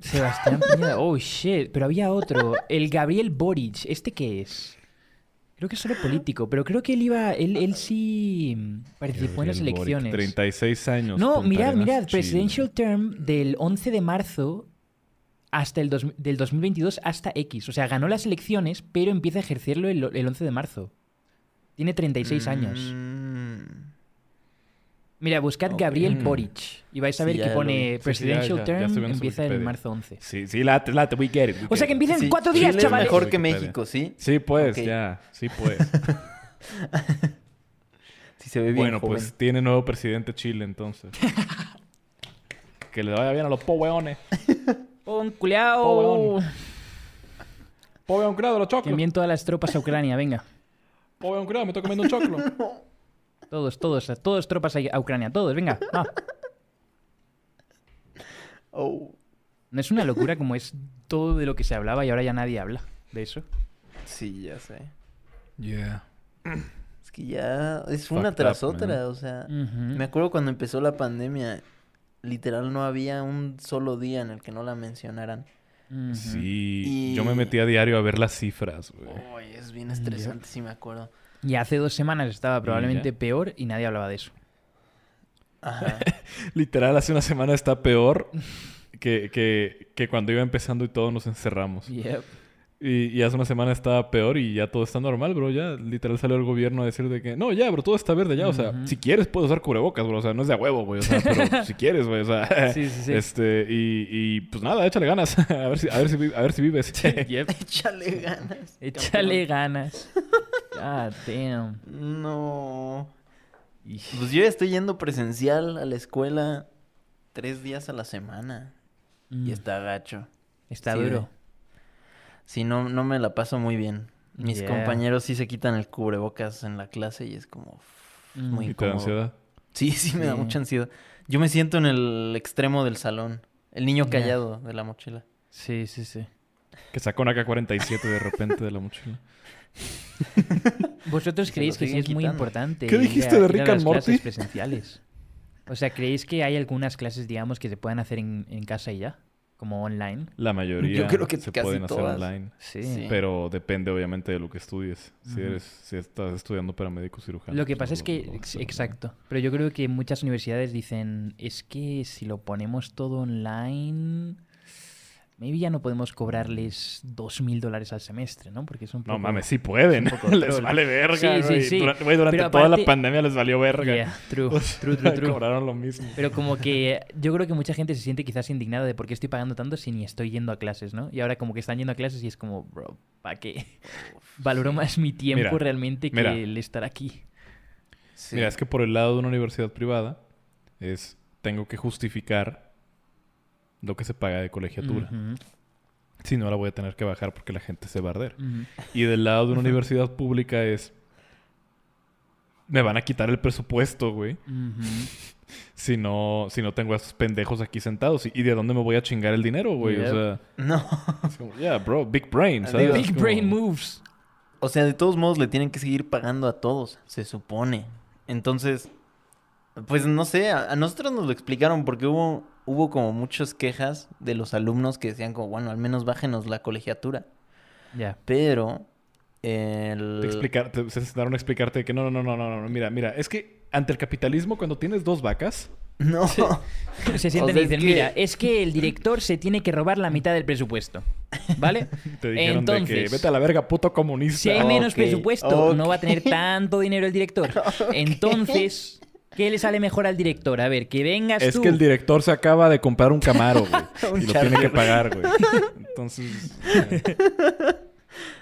Sebastián Piñera. Oh, shit. Pero había otro. El Gabriel Boric. ¿Este qué es? Creo que es solo político, pero creo que él iba... Él, él sí mm, participó en las Gabriel Boric, elecciones. 36 años. No, mirad, mirad. Chile. Presidential term del 11 de marzo hasta el dos- del 2022 hasta X. O sea, ganó las elecciones, pero empieza a ejercerlo el, el 11 de marzo. Tiene 36 años. Mira, buscad. Gabriel Mm. Boric y vais a ver que lo pone vi. Sí, sí, ya- Presidential ya- ya Term empieza en marzo 11. Sí, sí, late, late, we get it. we O sea que empieza en Sí, cuatro días, Chile chavales. es mejor que. México, ¿sí? Sí, pues, ya. Sí, pues. Sí se ve bien bueno, joven. pues tiene nuevo presidente Chile, entonces. que le vaya bien a los poweones. Un Po, culeao. weón. Poweón, creado, los Que choclos. envíen todas las tropas a Ucrania, venga. Poweón, creado, me estoy comiendo un choclo. Todos, todos, todos tropas a a Ucrania, todos, venga. va. Oh, No es una locura como es todo de lo que se hablaba y ahora ya nadie habla de eso. sí, ya sé. yeah. Es que ya es una tras up, otra, man. o sea... Me acuerdo cuando empezó la pandemia, literal no había un solo día en el que no la mencionaran. Sí. Y- Yo me metí a diario a ver las cifras, güey. Ay, es bien estresante, sí me acuerdo. Y hace dos semanas estaba probablemente peor y nadie hablaba de eso. Ajá. Literal, hace una semana está peor que, que, que cuando iba empezando y todos nos encerramos. Yep. Y, y hace una semana estaba peor y ya todo está normal, bro. Ya literal salió el gobierno a decir de que, no, ya, bro, todo está verde ya. O sea, si quieres puedes usar cubrebocas, bro. O sea, no es de a huevo, güey. O sea, pero si quieres, güey. O sea, Sí, sí, sí. este, y, y pues nada, échale ganas. a, ver si, a, ver si, a ver si vives. Yep. Échale ganas. Échale ganas. God damn. No. Pues yo ya estoy yendo presencial a la escuela tres días a la semana. Mm. Y está gacho. Está Sí, duro. Sí, no, no me la paso muy bien. Mis Yeah. compañeros sí se quitan el cubrebocas en la clase y es como uf, Mm. muy y te da incómodo. ansiedad. Sí, sí, me da mucha ansiedad. Yo me siento en el extremo del salón. El niño callado de la mochila. Sí, sí, sí. Que sacó una K-47 de repente de la mochila. ¿Vosotros creéis que sí es muy importante? ¿Qué a- dijiste de Rick and Morty? clases presenciales? O sea, ¿creéis que hay algunas clases, digamos, que se puedan hacer en, en casa y ya? Como online. La mayoría Yo creo que se casi pueden hacer todas. online. Sí. Sí. Pero depende obviamente de lo que estudies. Si eres, si estás estudiando para médico cirujano. Lo que pues pasa no es que, lo- online. exacto, pero yo creo que muchas universidades dicen, es que si lo ponemos todo online, maybe ya no podemos cobrarles dos mil dólares al semestre, ¿no? Porque es un poco... No mames, sí pueden. les vale verga, Sí, sí. Durante, toda la pandemia les valió verga. Yeah, true, O sea, true, true, true. Cobraron lo mismo. Pero como que yo creo que mucha gente se siente quizás indignada de por qué estoy pagando tanto si ni estoy yendo a clases, ¿no? Y ahora como que están yendo a clases y es como, bro, ¿para qué? Valoro más mi tiempo Mira, realmente que mira. el estar aquí. Sí. Mira, es que por el lado de una universidad privada es tengo que justificar lo que se paga de colegiatura. Si no, la voy a tener que bajar porque la gente se va a arder. Y del lado de una universidad pública es... Me van a quitar el presupuesto, güey. Si no, si no tengo a esos pendejos aquí sentados. ¿Y, de dónde me voy a chingar el dinero, güey? Yep. O sea... No. es como, yeah, bro, big brain, ¿sabes? Big Como- brain moves. O sea, de todos modos le tienen que seguir pagando a todos, se supone. Entonces, pues no sé, a, a nosotros nos lo explicaron porque hubo, hubo como muchas quejas de los alumnos que decían como, bueno, al menos bájenos la colegiatura. Ya. Pero el... Te, explicar, te, se sentaron a explicarte que no, no, no, no, no, no, mira, mira, es que ante el capitalismo cuando tienes dos vacas, No. Se sienten O y es dicen, que- mira, es que el director se tiene que robar la mitad del presupuesto. ¿Vale? te dijeron de que Entonces, vete a la verga, puto comunista. Si hay menos presupuesto, no va a tener tanto dinero el director. Entonces, ¿qué le sale mejor al director? A ver, que vengas Es tú. que el director se acaba de comprar un Camaro, güey. Un y lo tiene que pagar, güey. Entonces,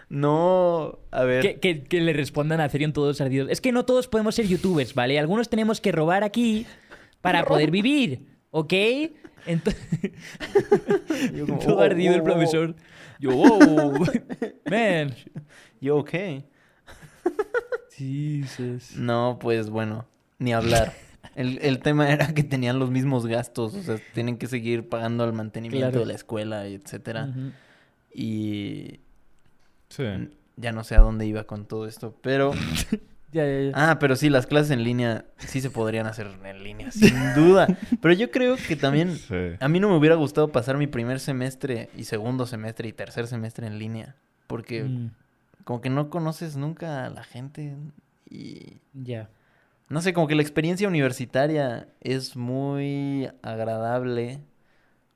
No, a ver. Que, que- que le respondan a Therion todos ardidos. Es que no todos podemos ser youtubers, ¿vale? Algunos tenemos que robar aquí para poder vivir, ¿ok? Entonces, Yo como, todo oh, ardido el oh, oh. profesor. Yo, wow, man. Yo, ok. Jesus. No, pues bueno, ni hablar. El, el tema era que tenían los mismos gastos, o sea, tienen que seguir pagando el mantenimiento Claro. de la escuela, y etcétera. Y sí. ya no sé a dónde iba con todo esto, pero... Ya, ya, ya. Ah, pero sí, las clases en línea sí se podrían hacer en línea, sin duda. Pero yo creo que también... Sí. A mí no me hubiera gustado pasar mi primer semestre y segundo semestre y tercer semestre en línea, porque Mm, como que no conoces nunca a la gente y... ya. No sé, como que la experiencia universitaria es muy agradable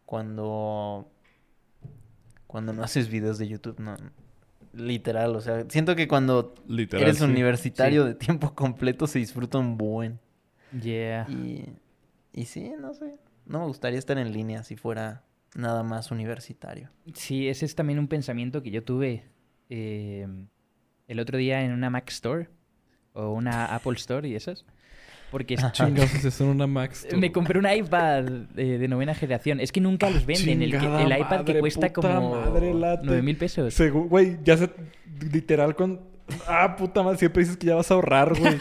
cuando cuando no haces videos de YouTube, no. Literal, o sea, siento que cuando Literal. eres sí. universitario de tiempo completo se disfruta un buen. Yeah. Y y sí, no sé, no me gustaría estar en línea si fuera nada más universitario. Sí, ese es también un pensamiento que yo tuve eh, el otro día en una Mac Store o una Apple Store y esas. Porque es- Chingados, es en una Max. tú. me compré un iPad eh, de novena generación. Es que nunca los venden. El, que- Chingada el iPad que cuesta puta como madre, late. 9 mil pesos. Segu- Güey, ya se. Literal con. Ah, puta madre, siempre dices que ya vas a ahorrar, güey.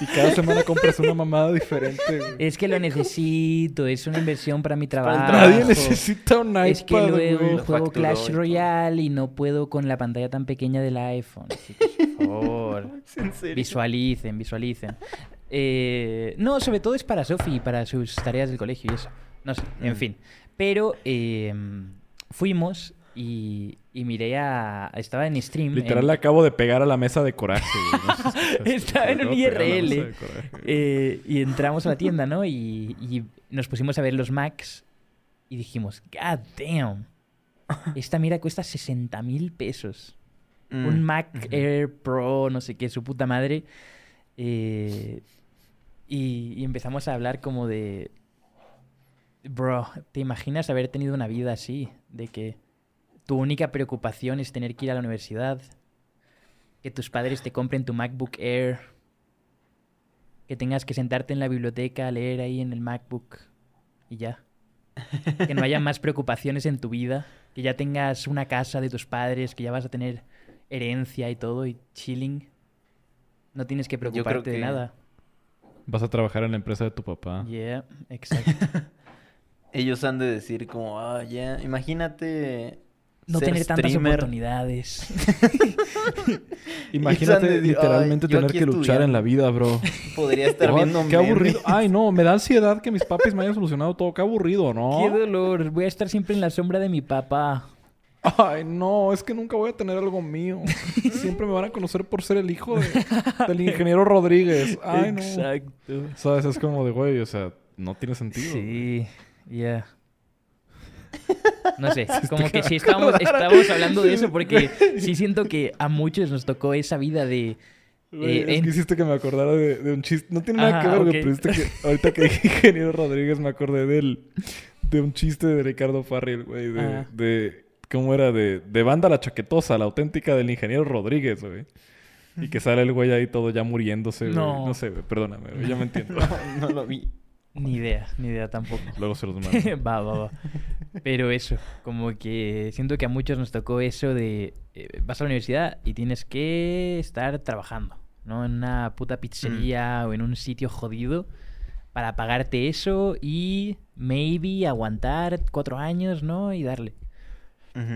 y cada semana compras una mamada diferente, güey. Es que lo necesito. Es una inversión para mi para trabajo. Nadie necesita un iPad, Es que luego güey. Juego facturó Clash y. Royale y no puedo con la pantalla tan pequeña del iPhone. Así que, por favor. ¿En serio? Visualicen, visualicen. Eh, no, sobre todo es para Sofi, para sus tareas del colegio y eso. No sé, en Mm. fin. Pero eh, fuimos y, y miré a... Estaba en stream. Literal en- le acabo de pegar a la mesa de coraje. No Estaba en un IRL. eh, y entramos a la tienda, ¿no? Y, y nos pusimos a ver los Macs y dijimos, God damn. Esta mira cuesta 60 mil pesos. Mm, un Mac. Air Pro, no sé qué, su puta madre. Eh, y, y empezamos a hablar como de... Bro, ¿te imaginas haber tenido una vida así? De que tu única preocupación es tener que ir a la universidad. Que tus padres te compren tu MacBook Air. Que tengas que sentarte en la biblioteca a leer ahí en el MacBook. Y ya. Que no haya más preocupaciones en tu vida. Que ya tengas una casa de tus padres. Que ya vas a tener herencia y todo. Y chilling. No tienes que preocuparte de nada. Vas a trabajar en la empresa de tu papá. Yeah, exacto. Ellos han de decir como, ah, ya, imagínate No ser tener tantas streamer. oportunidades. Imagínate literalmente Ay, tener que luchar en la vida, bro. Podría estar viendo Qué aburrido. Ay, no, me da ansiedad que mis papis me hayan solucionado todo. Qué aburrido, ¿no? Qué dolor. Voy a estar siempre en la sombra de mi papá. Ay, no, es que nunca voy a tener algo mío. Siempre me van a conocer por ser el hijo de- del ingeniero Rodríguez. Ay, no. Exacto. ¿Sabes? Es como de, güey, o sea, no tiene sentido. Sí, ya. No sé, como que sí estábamos, estábamos hablando de eso porque sí siento que a muchos nos tocó esa vida de... Güey, Eh, es en- que hiciste que me acordara de, de un chiste. No tiene nada Ajá, que ver, güey, ok. pero que ahorita que dije ingeniero Rodríguez me acordé del, de un chiste de Ricardo Farrell, güey, de, de ¿cómo era? De, de banda la chaquetosa, la auténtica del ingeniero Rodríguez, güey. Y que sale el güey ahí todo ya muriéndose, güey. No. No sé, güey, perdóname, güey, ya me entiendo. No, no lo vi. Ni idea, ni idea tampoco. Luego se los mando. va, va, va. Pero eso, como que siento que a muchos nos tocó eso de eh, vas a la universidad y tienes que estar trabajando, ¿no? En una puta pizzería o en un sitio jodido para pagarte eso y maybe aguantar cuatro años, ¿no? Y darle.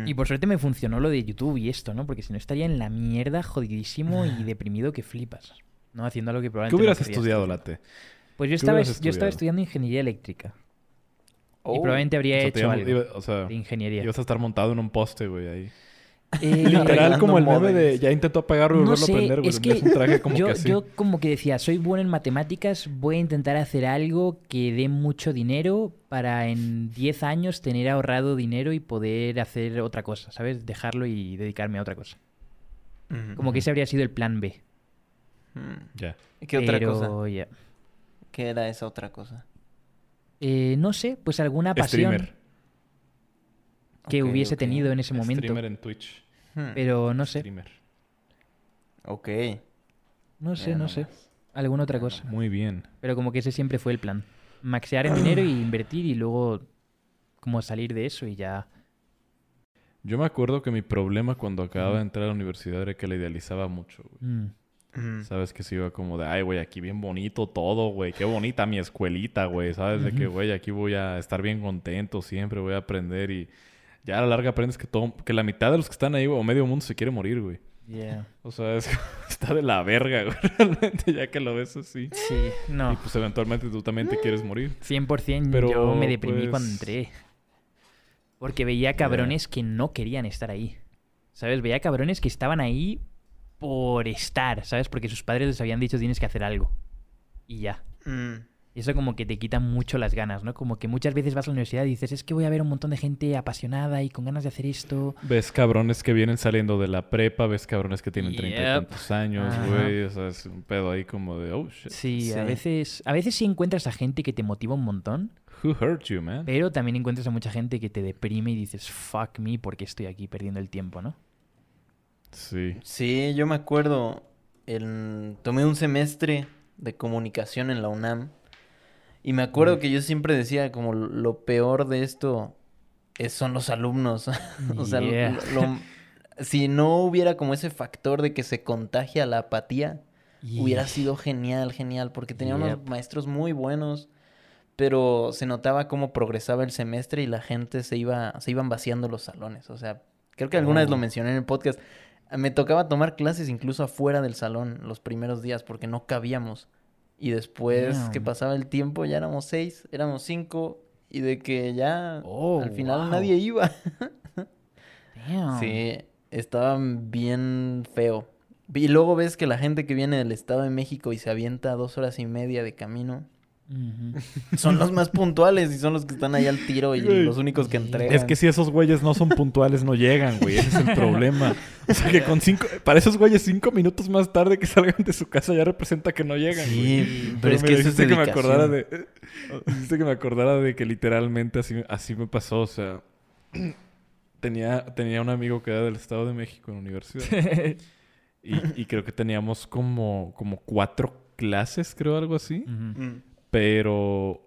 Y por suerte me funcionó lo de YouTube y esto, ¿no? Porque si no estaría en la mierda, jodidísimo y deprimido que flipas. ¿No? Haciendo algo que probablemente. ¿Qué no hubieras querrías estudiado. Late? Pues yo ¿Qué estaba, yo estudiando ingeniería eléctrica. Oh. Y probablemente habría O sea, te hecho iba- algo iba- o sea, de ingeniería. ibas a estar montado en un poste, güey, ahí. Eh, Literal como el meme de ya intentó apagarlo y No volverlo a prender, güey. es que un traje como yo, que así. yo como que decía, soy bueno en matemáticas, voy a intentar hacer algo que dé mucho dinero para en 10 años tener ahorrado dinero y poder hacer otra cosa, ¿sabes? Dejarlo y dedicarme a otra cosa. Como que ese habría sido el plan B. Mm. Ya. ¿Y ¿Qué otra Pero, cosa? ¿Qué era esa otra cosa? Eh, no sé, pues alguna pasión Streamer. que hubiese tenido en ese momento. Streamer en Twitch. Hmm. Pero no sé, Streamer. Ok. no sé, Mira no sé. Alguna otra cosa. Muy bien. Pero como que ese siempre fue el plan. Maxear en dinero y invertir y luego como salir de eso y ya. Yo me acuerdo que mi problema cuando acababa de entrar a la universidad era que la idealizaba mucho, güey. Mm. Mm. Sabes que se iba como de, ay, güey, aquí bien bonito todo, güey. Qué bonita mi escuelita, güey. Sabes de que, güey, aquí voy a estar bien contento siempre, voy a aprender y ya a la larga aprendes que todo, que la mitad de los que están ahí, güey, o medio mundo se quiere morir, güey. Yeah. O sea, es, está de la verga, güey, realmente, ya que lo ves así. Sí, Y no. pues eventualmente tú también te quieres morir. 100% Pero, yo me deprimí pues- cuando entré. Porque veía cabrones que no querían estar ahí. ¿Sabes? Veía cabrones que estaban ahí por estar, ¿sabes? Porque sus padres les habían dicho tienes que hacer algo. Y ya. Mm. Y eso como que te quita mucho las ganas, ¿no? Como que muchas veces vas a la universidad y dices, es que voy a ver un montón de gente apasionada y con ganas de hacer esto. Ves cabrones que vienen saliendo de la prepa, ves cabrones que tienen treinta y tantos años, güey. O sea, es un pedo ahí como de, oh, shit. Sí, a veces a veces sí encuentras a gente que te motiva un montón, Who hurt you, man? pero también encuentras a mucha gente que te deprime y dices, fuck me, porque estoy aquí perdiendo el tiempo, ¿no? Sí. Sí, yo me acuerdo. el- Tomé un semestre de comunicación en la UNAM. Y me acuerdo Mm. que yo siempre decía como lo peor de esto es- son los alumnos. o sea, lo- Yeah. lo- lo- si no hubiera como ese factor de que se contagia la apatía, hubiera sido genial, genial, porque tenía unos maestros muy buenos, pero se notaba cómo progresaba el semestre y la gente se iba, se iban vaciando los salones. O sea, creo que alguna vez lo Oh. mencioné en el podcast. Me tocaba tomar clases incluso afuera del salón los primeros días porque no cabíamos. Y después que pasaba el tiempo ya éramos seis, éramos cinco y de que ya Oh, al final wow. nadie iba. Damn. Sí, estaba bien feo. Y luego ves que la gente que viene del Estado de México y se avienta dos horas y media de camino Son los más puntuales y son los que están ahí al tiro y los únicos que entregan. Es que si esos güeyes no son puntuales, no llegan, güey. Ese es el problema. O sea, que con cinco... Para esos güeyes, cinco minutos más tarde que salgan de su casa ya representa que no llegan, güey. Sí, pero es que eso es hiciste que me acordara de... Hiciste que me acordara de que literalmente así, así me pasó. O sea, tenía, tenía un amigo que era del Estado de México en la universidad. Y, y creo que teníamos como, como cuatro clases, creo, algo así. Mm. Pero.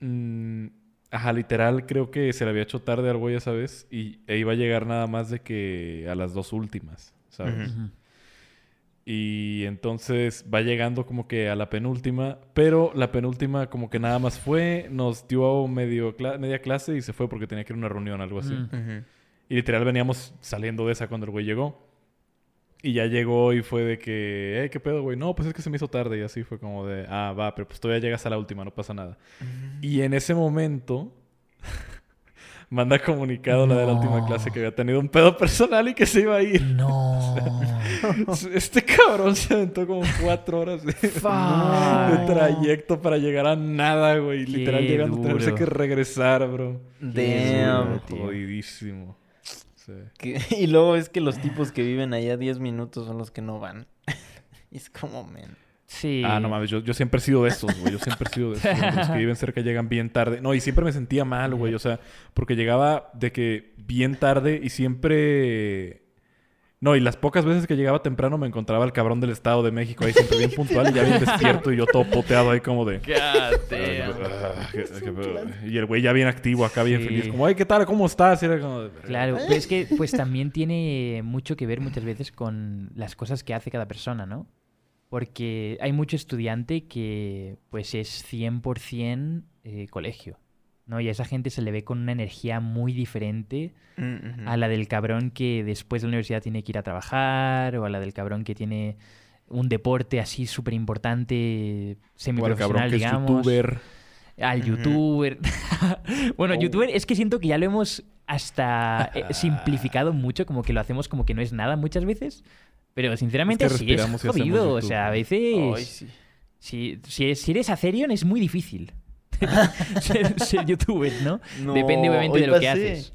mm, ajá, literal, creo que se le había hecho tarde al güey esa vez. Y e iba a llegar nada más de que a las dos últimas, ¿sabes? Y entonces va llegando como que a la penúltima. Pero la penúltima, como que nada más fue, nos dio medio cla- media clase y se fue porque tenía que ir a una reunión, algo así. Mm. Y literal veníamos saliendo de esa cuando el güey llegó. Y ya llegó y fue de que, eh, ¿qué pedo, güey? No, pues es que se me hizo tarde. Y así fue como de, ah, va, pero pues todavía llegas a la última, no pasa nada. Y en ese momento, manda comunicado la de la última No. clase que había tenido un pedo personal y que se iba a ir. No. Este cabrón se aventó como cuatro horas de, trayecto para llegar a nada, güey. Qué Literal llegando a tenerse que regresar, bro. Damn. Jodidísimo. Sí. Que- Y luego es que los tipos que viven allá 10 minutos son los que no van. Y es como, men. Sí. Ah, no mames, yo, yo siempre he sido de esos, güey. Yo siempre he sido de esos. güey. Los que viven cerca llegan bien tarde. No, y siempre me sentía mal, güey. O sea, porque llegaba de que bien tarde y siempre. No, y las pocas veces que llegaba temprano me encontraba el cabrón del Estado de México ahí siempre bien puntual y ya bien despierto y yo todo poteado ahí como de. "Ah, ¿qué- qué pedo?". Y el güey ya bien activo acá, bien Sí. feliz. Como, ay, ¿qué tal? ¿Cómo estás? Y era como de, Claro, pero es que pues también tiene mucho que ver muchas veces con las cosas que hace cada persona, ¿no? Porque hay mucho estudiante que pues es 100% eh, colegio. ¿No? Y a esa gente se le ve con una energía muy diferente Mm, a la del cabrón que después de la universidad tiene que ir a trabajar o a la del cabrón que tiene un deporte así súper importante, semiprofesional, que es digamos. youtuber. Al youtuber. bueno, Oh. youtuber es que siento que ya lo hemos hasta eh, simplificado mucho, como que lo hacemos como que no es nada muchas veces. Pero sinceramente Es que sí es jodido. O sea, a veces... Ay, sí. Si, si, si eres Acerion es muy difícil ser, ser youtuber, ¿no? No, Depende obviamente de lo que haces.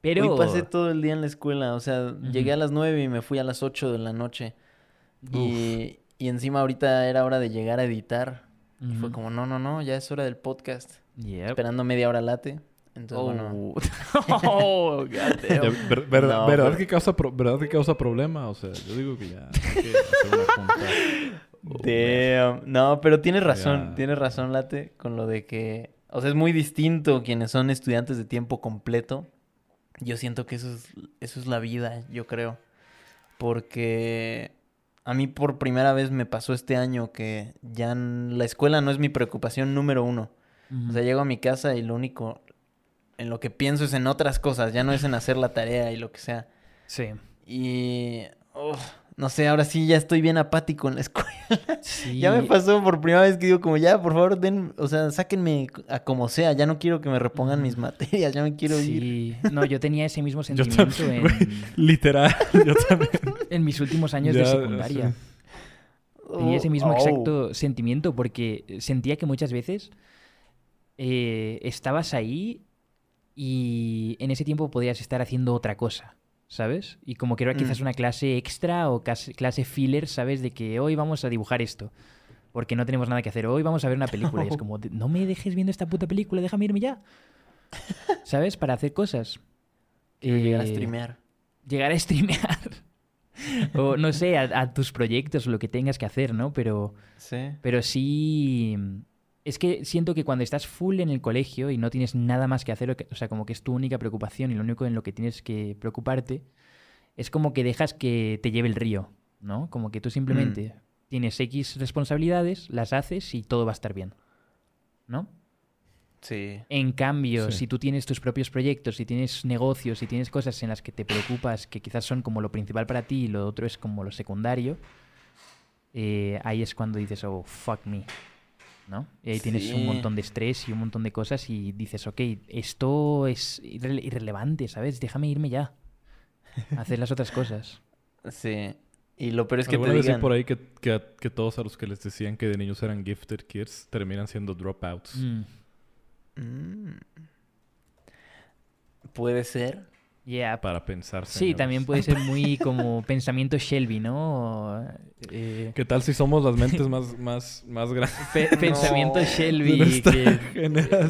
Pero... Hoy pasé todo el día en la escuela, o sea, llegué a las 9 y me fui a las 8 de la noche. Y, y encima ahorita era hora de llegar a editar. Y fue como, no, no, no, ya es hora del podcast. Yep. Esperando media hora late. Entonces, bueno. Oh. Oh, ver- ver- No, ¿verdad, pero- que causa pro- ¿Verdad que causa problema? O sea, yo digo que ya que. Damn. No, pero tienes razón, tienes razón, Late, con lo de que, o sea, es muy distinto quienes son estudiantes de tiempo completo. Yo siento que eso es, eso es la vida, yo creo. Porque a mí por primera vez me pasó este año que ya la escuela no es mi preocupación número uno. O sea, llego a mi casa y lo único en lo que pienso es en otras cosas, ya no es en hacer la tarea y lo que sea. Sí. Y, uf, no sé, ahora sí ya estoy bien apático en la escuela. Sí. Ya me pasó por primera vez que digo como ya, por favor, den, o sea, sáquenme a como sea, ya no quiero que me repongan mis materias, ya me quiero ir. Sí. No, yo tenía ese mismo sentimiento en. Literal, yo también. en mis últimos años de secundaria. sí. Tenía ese mismo Oh, exacto sentimiento porque sentía que muchas veces eh, estabas ahí y en ese tiempo podías estar haciendo otra cosa, ¿sabes? Y como que era quizás Mm. una clase extra o clase, filler, ¿sabes? De que hoy vamos a dibujar esto. Porque no tenemos nada que hacer. Hoy vamos a ver una película. Y es como, "De- no me dejes viendo esta puta película, déjame irme ya. ¿Sabes? Para hacer cosas. llegar a Eh, streamear. llegar a streamear. o no sé, a, a tus proyectos o lo que tengas que hacer, ¿no? Pero, Sí. pero sí. Es que siento que cuando estás full en el colegio y no tienes nada más que hacer, o sea, como que es tu única preocupación y lo único en lo que tienes que preocuparte, es como que dejas que te lleve el río, ¿no? Como que tú simplemente tienes X responsabilidades, las haces y todo va a estar bien, ¿no? Sí. En cambio, Sí. si tú tienes tus propios proyectos, si tienes negocios, si tienes cosas en las que te preocupas, que quizás son como lo principal para ti y lo otro es como lo secundario, eh, ahí es cuando dices, oh, fuck me. ¿No? Y ahí tienes un Sí. montón de estrés y un montón de cosas y dices, ok, esto es irrele- irrelevante, ¿sabes? Déjame irme ya. Hacer las otras cosas. Sí. Y lo peor es que te digan... por ahí que, que, que todos a los que les decían que de niños eran gifted kids terminan siendo dropouts. Mm. Mm. Puede ser. Yeah. Para pensar. Sí, también puede ser muy como pensamiento Shelby, ¿no? Eh, ¿Qué tal si somos las mentes más, más, más grandes? Pe- pensamiento No. Shelby que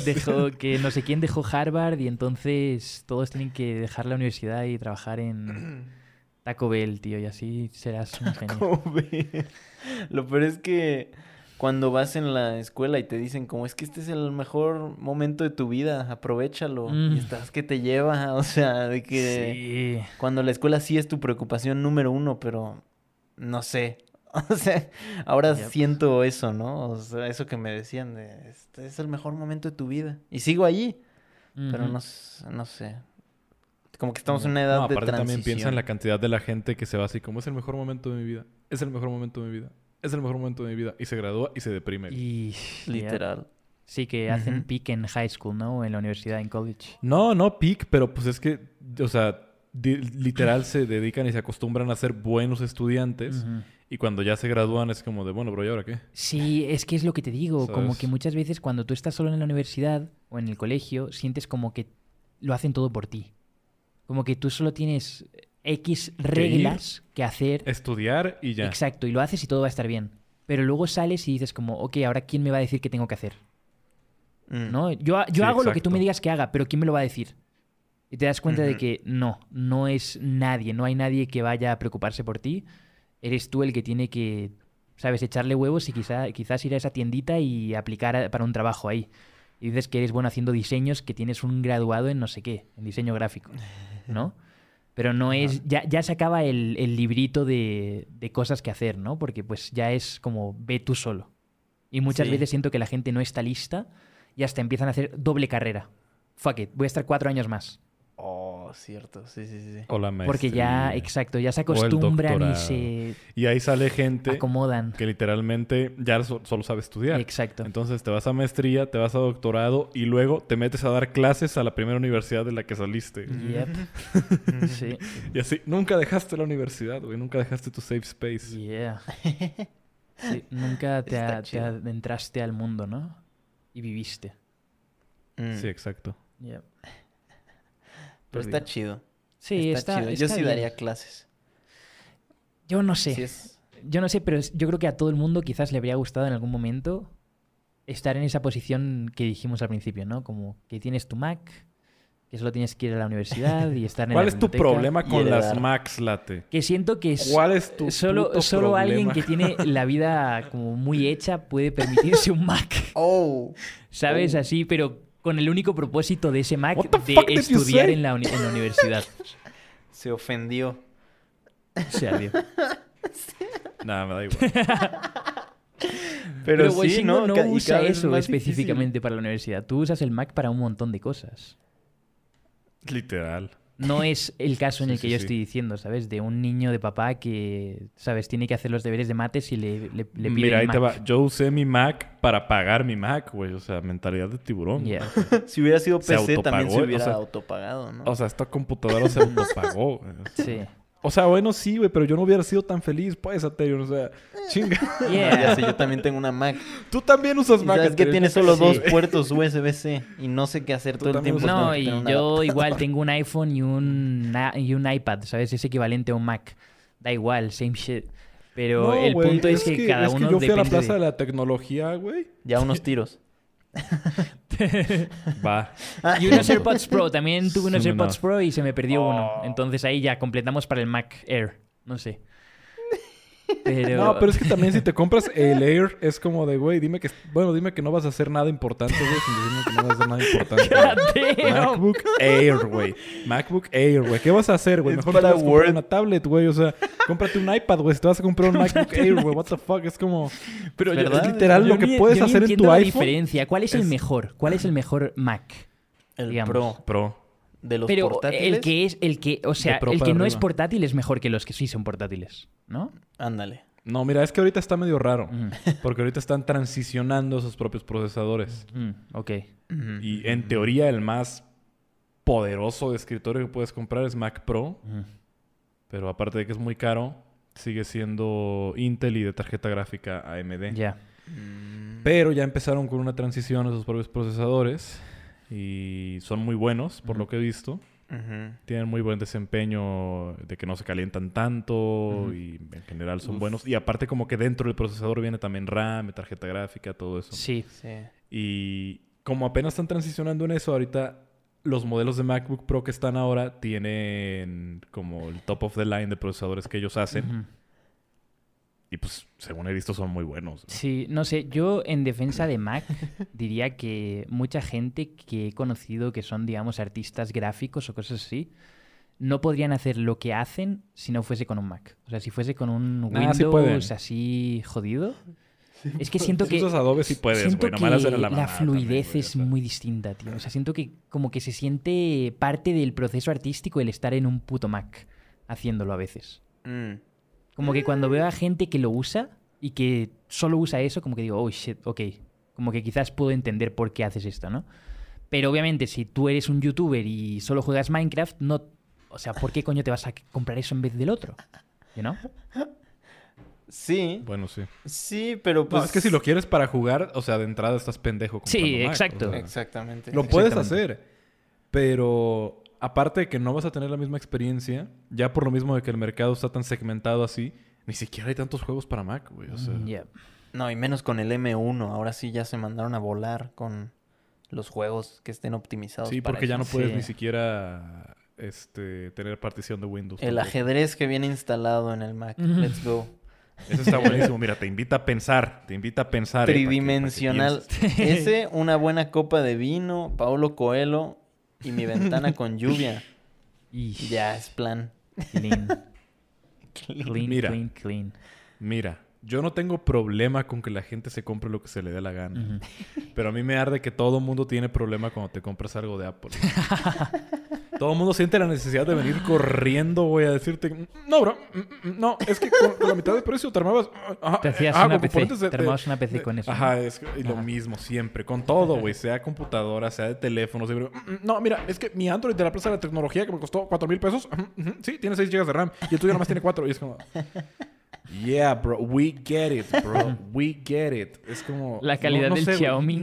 dejó que no sé quién dejó Harvard y entonces todos tienen que dejar la universidad y trabajar en Taco Bell, tío, y así serás un genio. ¿Cómo ves? Lo peor es que cuando vas en la escuela y te dicen como es que este es el mejor momento de tu vida, aprovechalo. Mm. Y estás que te lleva, o sea, de que Sí. cuando la escuela sí es tu preocupación número uno, pero no sé. O sea, ahora Yep. siento eso, ¿no? O sea, eso que me decían de este es el mejor momento de tu vida. Y sigo allí, pero no, no sé. Como que estamos en una edad No, de aparte transición. también piensa en la cantidad de la gente que se va así como es el mejor momento de mi vida. Es el mejor momento de mi vida. Es el mejor momento de mi vida. Y se gradúa y se deprime. Y. Literal. Sí, que hacen Ujú. peak en high school, ¿no? O en la universidad, en college. No, no peak, pero pues es que, o sea, literal se dedican y se acostumbran a ser buenos estudiantes. Y cuando ya se gradúan es como de, bueno, bro, ¿y ahora qué? Sí, es que es lo que te digo, como que muchas veces cuando tú estás solo en la universidad o en el colegio, sientes como que lo hacen todo por ti. Como que tú solo tienes X reglas que hacer. Estudiar y ya. Exacto, y lo haces y todo va a estar bien. Pero luego sales y dices como, ok, ahora ¿quién me va a decir qué tengo que hacer? Mm. ¿No? Yo, yo Sí, hago lo que tú me digas que haga, pero ¿quién me lo va a decir? Y te das cuenta de que no, no es nadie, no hay nadie que vaya a preocuparse por ti. Eres tú el que tiene que, ¿sabes? Echarle huevos y quizá, quizás ir a esa tiendita y aplicar a- para un trabajo ahí. Y dices que eres bueno haciendo diseños, que tienes un graduado en no sé qué, en diseño gráfico, ¿no? Pero no es, ya, ya se acaba el, el librito de, de cosas que hacer, ¿no? Porque pues ya es como ve tú solo. Y muchas Sí. veces siento que la gente no está lista y hasta empiezan a hacer doble carrera. Fuck it, voy a estar cuatro años más. Oh, cierto. Sí, sí, sí. O la Porque ya, exacto, ya se acostumbran y se Y ahí sale gente acomodan. que literalmente ya so- solo sabe estudiar. Exacto. Entonces te vas a maestría, te vas a doctorado y luego te metes a dar clases a la primera universidad de la que saliste. Yep. sí. Y así, nunca dejaste la universidad, güey. Nunca dejaste tu safe space. Yeah. Sí, Nunca te, a- adentraste al mundo, ¿no? Y viviste. Mm. Sí, exacto. Yep. Pero está chido. Sí, está, chido. Yo está sí bien. daría clases. Yo no sé. Sí es... Yo no sé, pero yo creo que a todo el mundo quizás le habría gustado en algún momento estar en esa posición que dijimos al principio, ¿no? Como que tienes tu Mac, que solo tienes que ir a la universidad y estar en ¿Cuál la es tu problema con las. Macs, Late? Que siento que ¿Cuál es tu solo, solo alguien que tiene la vida como muy hecha puede permitirse un Mac, Oh. ¿sabes? Oh. Así, pero con el único propósito de ese Mac de estudiar en la, uni- en la universidad. Se ofendió. Sea, tío. Nada, me da igual. Pero, Pero, sí, ¿no? no usa eso difícil. específicamente para la universidad. Tú usas el Mac para un montón de cosas. Literal. No es el caso en Sí, el que sí, yo sí. estoy diciendo, ¿sabes? De un niño de papá que, ¿sabes? Tiene que hacer los deberes de mates y le, le, le pide Mira, ahí te va. Yo usé mi Mac para pagar mi Mac, güey. O sea, mentalidad de tiburón. Yeah. Si hubiera sido Se PC, también se hubiera o sea- autopagado, ¿no? O sea, esta computadora se autopagó. güey. Sí. O sea, bueno, sí, güey, pero yo no hubiera sido tan feliz, pues, Aterion. O sea, chinga. Yeah. Ya sé, yo también tengo una Mac. Tú también usas Mac. sabes que tiene solo sí, dos puertos USB-C y no sé qué hacer Tú todo el tiempo. No, que y yo adaptador. igual tengo un iPhone y un, y un iPad, ¿sabes? Es equivalente a un Mac. Da igual, same shit. Pero No, el punto es, que, cada es que uno yo fui a la plaza de de- la tecnología, güey. Ya unos tiros. Va. Y unos AirPods Pro, también tuve unos AirPods. Pro y se me perdió uno. Oh. Entonces ahí ya completamos para el Mac Air. No sé. Pero... No, pero es que también si te compras el Air, es como de, güey, dime que... Bueno, dime que no vas a hacer nada importante, güey, sin decirme que no vas a hacer nada importante. MacBook Air, güey. MacBook Air, güey. ¿Qué vas a hacer, güey? Mejor te vas a comprar una tablet, güey. O sea, cómprate un iPad, güey. Si te vas a comprar un MacBook Air, güey. What the fuck? Es como... Pero. Es literal yo lo que ni- puedes yo hacer en tu la iPhone. diferencia. ¿Cuál es el mejor? ¿Cuál es el mejor Mac? El Digamos. Pro. Pro. De los Pero portátiles. el que es, el que, o sea, el que no es portátil es mejor que los que sí son portátiles, ¿no? Ándale. No, mira, es que ahorita está medio raro. Mm, Porque ahorita están transicionando sus propios procesadores. mm, ok. Y en teoría el más poderoso de escritorio que puedes comprar es Mac Pro. Mm. Pero aparte de que es muy caro, sigue siendo Intel y de tarjeta gráfica AMD. Ya. Mm. Pero ya empezaron con una transición a sus propios procesadores. Y son muy buenos, por lo que he visto. Tienen muy buen desempeño de que no se calientan tanto y en general son Uf. buenos. Y aparte como que dentro del procesador viene también RAM, tarjeta gráfica, todo eso. Sí. Sí. Y como apenas están transicionando en eso, ahorita los modelos de MacBook Pro que están ahora tienen como el top of the line de procesadores que ellos hacen. Y pues, según he visto, son muy buenos. Sí, no sé, yo en defensa de Mac diría que mucha gente que he conocido que son, digamos, artistas gráficos o cosas así, no podrían hacer lo que hacen si no fuese con un Mac. O sea, si fuese con un Ah, sí. Windows así jodido. Es que siento Si que... usas Adobe sí puedes, siento que la la, fluidez también, es muy distinta, tío. O sea, siento que como que se siente parte del proceso artístico el estar en un puto Mac haciéndolo a veces. Mm. Como que cuando veo a gente que lo usa y que solo usa eso, como que digo, oh shit, ok. Como que quizás puedo entender por qué haces esto, ¿no? Pero obviamente, si tú eres un youtuber y solo juegas Minecraft, no. O sea, ¿por qué coño te vas a comprar eso en vez del otro? ¿You know? Sí. Bueno, sí. Sí, pero pues... No, es que si lo quieres para jugar, o sea, de entrada estás pendejo. Sí, comprando Mac, exacto. o sea, Exactamente. Lo puedes Exactamente. hacer, pero aparte de que no vas a tener la misma experiencia, ya por lo mismo de que el mercado está tan segmentado así, ni siquiera hay tantos juegos para Mac, güey. O sea, Mm, yeah. No, y menos con el M1. Ahora sí ya se mandaron a volar con los juegos que estén optimizados. sí, para porque ya no puedes Sí. ni siquiera este, tener partición de Windows. El tampoco. ajedrez que viene instalado en el Mac. Let's go. Eso está buenísimo. Mira, te invita a pensar, te invita a pensar. eh, para que- para que Tridimensional. Ese, una buena copa de vino, Paulo Coelho y mi ventana con lluvia. Y Ya es plan. clean, clean, Mira. clean, clean. Mira, Yo no tengo problema con que la gente se compre lo que se le dé la gana. Pero a mí me arde que todo mundo tiene problema cuando te compras algo de Apple. todo el mundo siente la necesidad de venir corriendo, güey, a decirte... No, bro. mm, mm, No, es que con, con la mitad del precio te armabas... ajá, Te hacías ajá, una con PC. de- Te de- armabas una PC de- con eso. Ajá, es, y lo mismo siempre. Con todo, güey. Sea computadora, sea de teléfono. siempre, "Mm, mm, No, mira, es que mi Android de la Plaza de la Tecnología que me costó 4 mil pesos... Sí, tiene 6 GB de RAM. Y el tuyo nomás tiene 4. Y es como... Yeah, bro. We get it, bro. We get it. Es como... La no- calidad no del sé, güey. Xiaomi.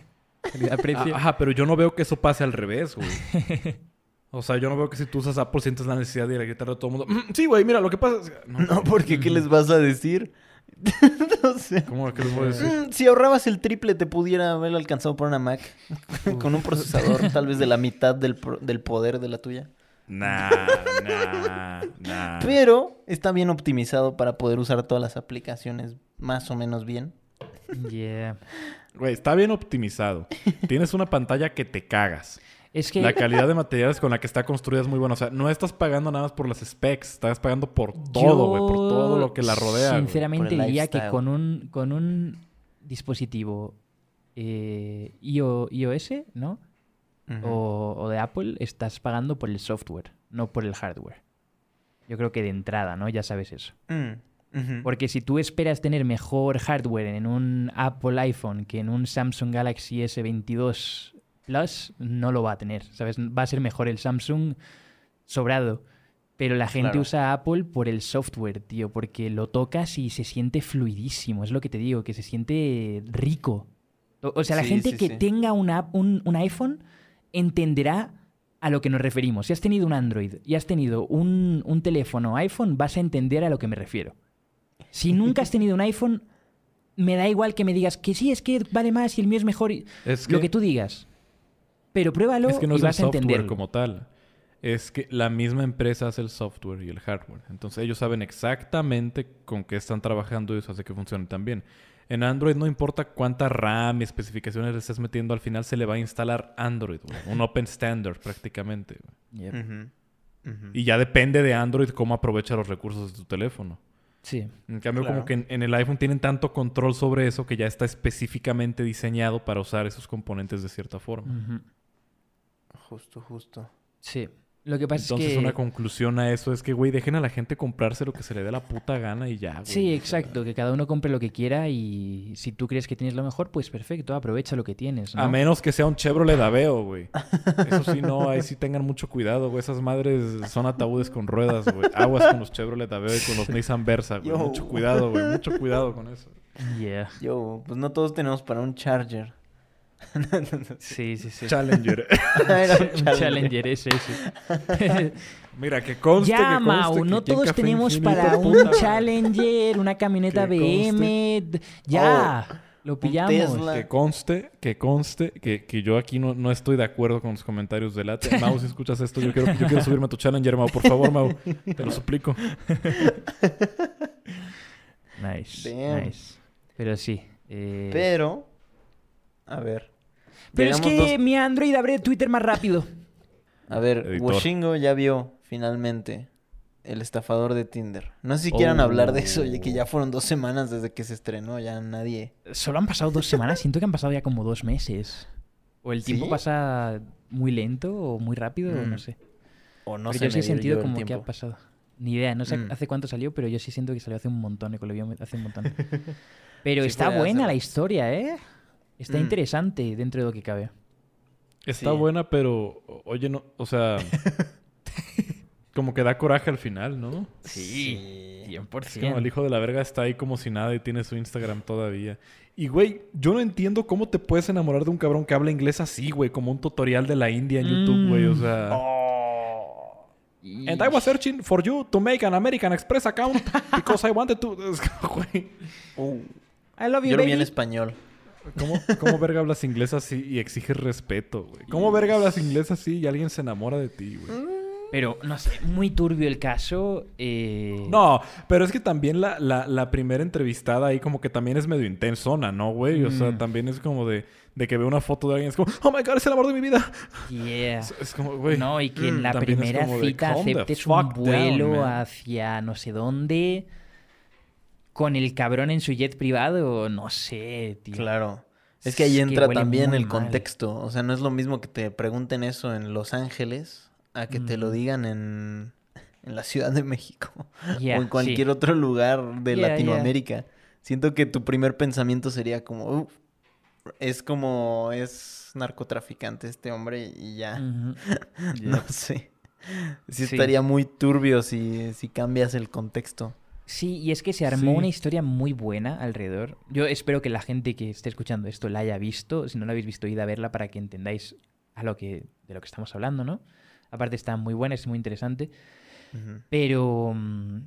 Calidad-precio. Ah, Ajá, pero yo no veo que eso pase al revés, güey. O sea, yo no veo que si tú usas Apple sientes la necesidad de ir a gritarle a todo el mundo. "Mm, Sí, güey, mira, lo que pasa es... No, No, porque ¿qué les vas a decir? no sé. ¿Cómo que les voy a decir? Mm, Si ahorrabas el triple, te pudiera haber alcanzado por una Mac. con un procesador tal vez de la mitad del, pro- del poder de la tuya. Nah, nah, nah. Pero está bien optimizado para poder usar todas las aplicaciones más o menos bien. Yeah. Güey, está bien optimizado. Tienes una pantalla que te cagas. Es que... La calidad de materiales con la que está construida es muy buena. O sea, no estás pagando nada más por las specs. Estás pagando por todo, güey. Por todo lo que la rodea. Sinceramente diría que con un, con un dispositivo eh, IO- iOS, ¿no? Ujú. o, o de Apple, estás pagando por el software, no por el hardware. Yo creo que de entrada, ¿no? Ya sabes eso. Mm. Porque si tú esperas tener mejor hardware en un Apple iPhone que en un Samsung Galaxy S22 Plus, no lo va a tener, ¿sabes? Va a ser mejor el Samsung sobrado. Pero la gente Claro. usa Apple por el software, tío, porque lo tocas y se siente fluidísimo. Es lo que te digo, que se siente rico. O, o sea, la Sí, gente sí, que sí. tenga una un, un iPhone entenderá a lo que nos referimos. Si has tenido un Android y has tenido un, un teléfono iPhone, vas a entender a lo que me refiero. Si nunca has tenido un iPhone, me da igual que me digas que sí, es que vale más y el mío es mejor. Es Lo que tú digas. Pero pruébalo Es que no y es el vas a software entenderlo. como tal. Es que la misma empresa hace el software y el hardware. Entonces ellos saben exactamente con qué están trabajando y eso hace que funcione tan bien. En Android no importa cuánta RAM y especificaciones le estés metiendo, al final se le va a instalar Android, güey. Un open standard prácticamente. Y ya depende de Android cómo aprovecha los recursos de tu teléfono. Sí. En cambio, Claro. como que en, en el iPhone tienen tanto control sobre eso que ya está específicamente diseñado para usar esos componentes de cierta forma. Justo, justo. Sí. Lo que pasa Entonces, es que... una conclusión a eso es que, güey, dejen a la gente comprarse lo que se le dé la puta gana y ya, güey. Sí, exacto. Que cada uno compre lo que quiera y si tú crees que tienes lo mejor, pues perfecto, aprovecha lo que tienes. ¿no? A menos que sea un Chevrolet Aveo, güey. Eso sí, no, ahí sí tengan mucho cuidado, güey. Esas madres son ataúdes con ruedas, güey. Aguas con los Chevrolet Aveo y con los Nissan Versa, güey. Yo. Mucho cuidado, güey. Mucho cuidado con eso. Yeah. Yo, pues no todos tenemos para un charger. Sí, sí, sí. Challenger. Era un Challenger ese, ese. Mira, que conste, ya, que Mau, conste que no aquí en todos Café tenemos Infinito, para un. Challenger, una camioneta Que BM. d- Ya, lo pillamos. Tesla. Que conste, que conste, que, que yo aquí no, no estoy de acuerdo con los comentarios de Late. Mau, si escuchas esto, yo quiero, yo quiero subirme a tu Challenger, Mau. Por favor, Mau. Te lo suplico. Nice, Damn. nice. Pero sí. eh, Pero, a ver. Pero es que dos- mi Android abre Twitter más rápido. A ver, Editor. Washingo ya vio finalmente el estafador de Tinder. No sé si quieran Oh. hablar de eso, ya que ya fueron dos semanas desde que se estrenó, ya nadie. Solo han pasado dos semanas, siento que han pasado ya como dos meses. O el tiempo ¿Sí? pasa muy lento o muy rápido, o Mm. no sé. O no pero sé yo sí he sentido como que ha pasado. Ni idea, no sé Mm. hace cuánto salió, pero yo sí siento que salió hace un montón, que lo vi hace un montón. Pero Sí, está buena la historia, ¿eh? Está Mm. interesante dentro de lo que cabe. Está Sí. buena, pero, oye, no, o sea, como que da coraje al final, ¿no? Sí. 100%. Es como el hijo de la verga está ahí como si nada y tiene su Instagram todavía. Y, güey, yo no entiendo cómo te puedes enamorar de un cabrón que habla inglés así, güey, como un tutorial de la India en YouTube, güey, o Mm. sea... Oh. And I was searching for you to make an American Express account because I wanted to... Es como, güey, Uh, I love you, Yo lo vi en español. ¿Cómo, ¿Cómo verga hablas inglés así y exiges respeto, güey? ¿Cómo verga hablas inglés así y alguien se enamora de ti, güey? Pero, no sé, muy turbio el caso. eh, No, pero es que también la, la, la primera entrevistada ahí como que también es medio intensona, ¿no, güey? O sea, Mm. también es como de, de que ve una foto de alguien, es como, oh my god, es el amor de mi vida. Yeah. Es, es como, güey. No, y que en mm, la es primera cita aceptes un down, vuelo hacia no sé dónde. Con el cabrón en su jet privado, no sé, tío. Claro. Es que ahí que entra también el mal. contexto. O sea, no es lo mismo que te pregunten eso en Los Ángeles a que te lo digan en, en la Ciudad de México o en cualquier sí. otro lugar de. Latinoamérica. Siento que tu primer pensamiento sería como, "Uf, es como, es narcotraficante este hombre y ya. No sé. Sí, Sí. estaría muy turbio si, si cambias el contexto. Sí, y es que se armó Sí. una historia muy buena alrededor. Yo espero que la gente que esté escuchando esto la haya visto. Si no la habéis visto, id a verla para que entendáis a lo que, de lo que estamos hablando, ¿no? Aparte está muy buena, es muy interesante. Pero mm,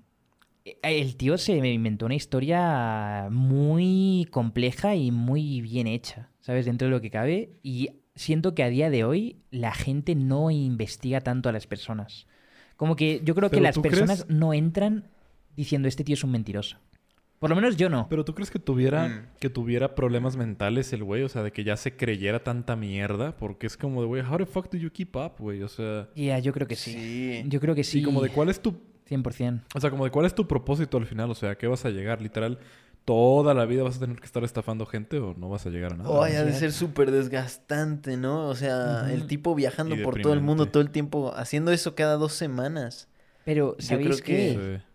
eh, el tío se me inventó una historia muy compleja y muy bien hecha, ¿sabes? Dentro de lo que cabe. Y siento que a día de hoy la gente no investiga tanto a las personas. Como que yo creo que las personas no entran diciendo este tío es un mentiroso. Por lo menos yo no. Pero tú crees que tuviera, Mm. que tuviera problemas mentales el güey, o sea, de que ya se creyera tanta mierda, porque es como de, güey, how the fuck do you keep up, güey? O sea, Ya, yo creo que sí. Sí. Yo creo que sí. sí, como de cuál es tu, 100%. o sea, como de cuál es tu propósito al final, o sea, ¿a qué vas a llegar? Literal, toda la vida vas a tener que estar estafando gente o no vas a llegar a nada. Oh, ha de ser súper desgastante, ¿no? O sea, el tipo viajando Y por todo el mundo todo el tiempo, haciendo eso cada dos semanas. Pero, Yo ¿sabéis creo que- qué? Sí.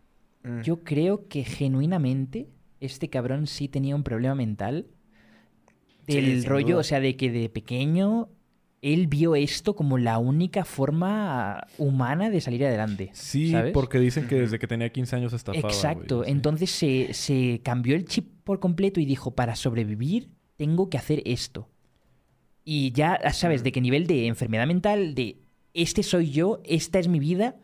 Mm. Yo creo que genuinamente este cabrón sí tenía un problema mental. Del rollo, duda. o sea, de que de pequeño él vio esto como la única forma humana de salir adelante. Sí, ¿sabes? porque dicen que desde que tenía 15 años estafaba. Exacto. Entonces se, se cambió el chip por completo y dijo, para sobrevivir tengo que hacer esto. Y ya sabes de qué nivel de enfermedad mental, de este soy yo, esta es mi vida,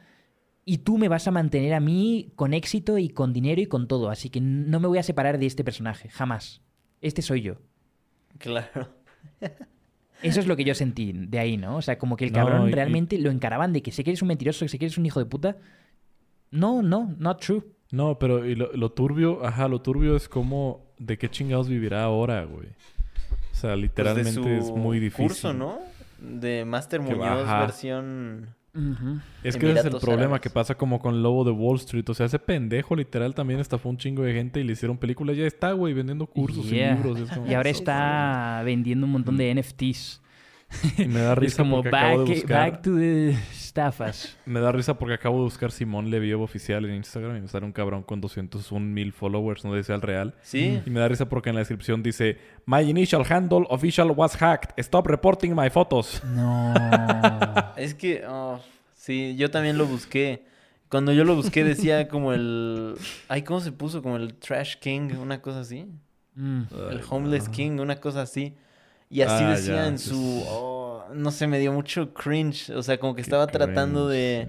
y tú me vas a mantener a mí con éxito y con dinero y con todo. Así que no me voy a separar de este personaje, jamás. Este soy yo. Claro. Eso es lo que yo sentí de ahí, ¿no? O sea, como que el cabrón y- realmente lo encaraban de que sé que eres un mentiroso, que sé que eres un hijo de puta. No, no, not true. No, pero y lo, lo turbio, ajá, lo turbio es como de qué chingados vivirá ahora, güey. O sea, Pues de literalmente su es muy difícil. curso, ¿no? De Master Muñoz versión... Es que ese es el problema Árabes. que pasa como con Lobo de Wall Street. O sea, ese pendejo literal también estafó un chingo de gente y le hicieron películas. Ya está, güey, vendiendo cursos Yeah. y libros. Es como, Y ahora "So está vendiendo un montón de NFTs. Y me da Es risa como porque back, acabo de buscar... back to the estafas. Me da risa porque acabo de buscar Simón Leviev oficial en Instagram y me sale un cabrón con 201 mil followers, no dice al real. Sí. Y me da risa porque en la descripción dice My initial handle official was hacked. Stop reporting my photos. No. Es que, oh, sí, yo también lo busqué. Cuando yo lo busqué decía como el... Ay, ¿cómo se puso? Como el Trash King, una cosa así. Mm. El Homeless King, una cosa así. Y así Ah, decía ya, en sí, su... oh, no sé, me dio mucho cringe. O sea, como que Qué estaba tratando cringe, de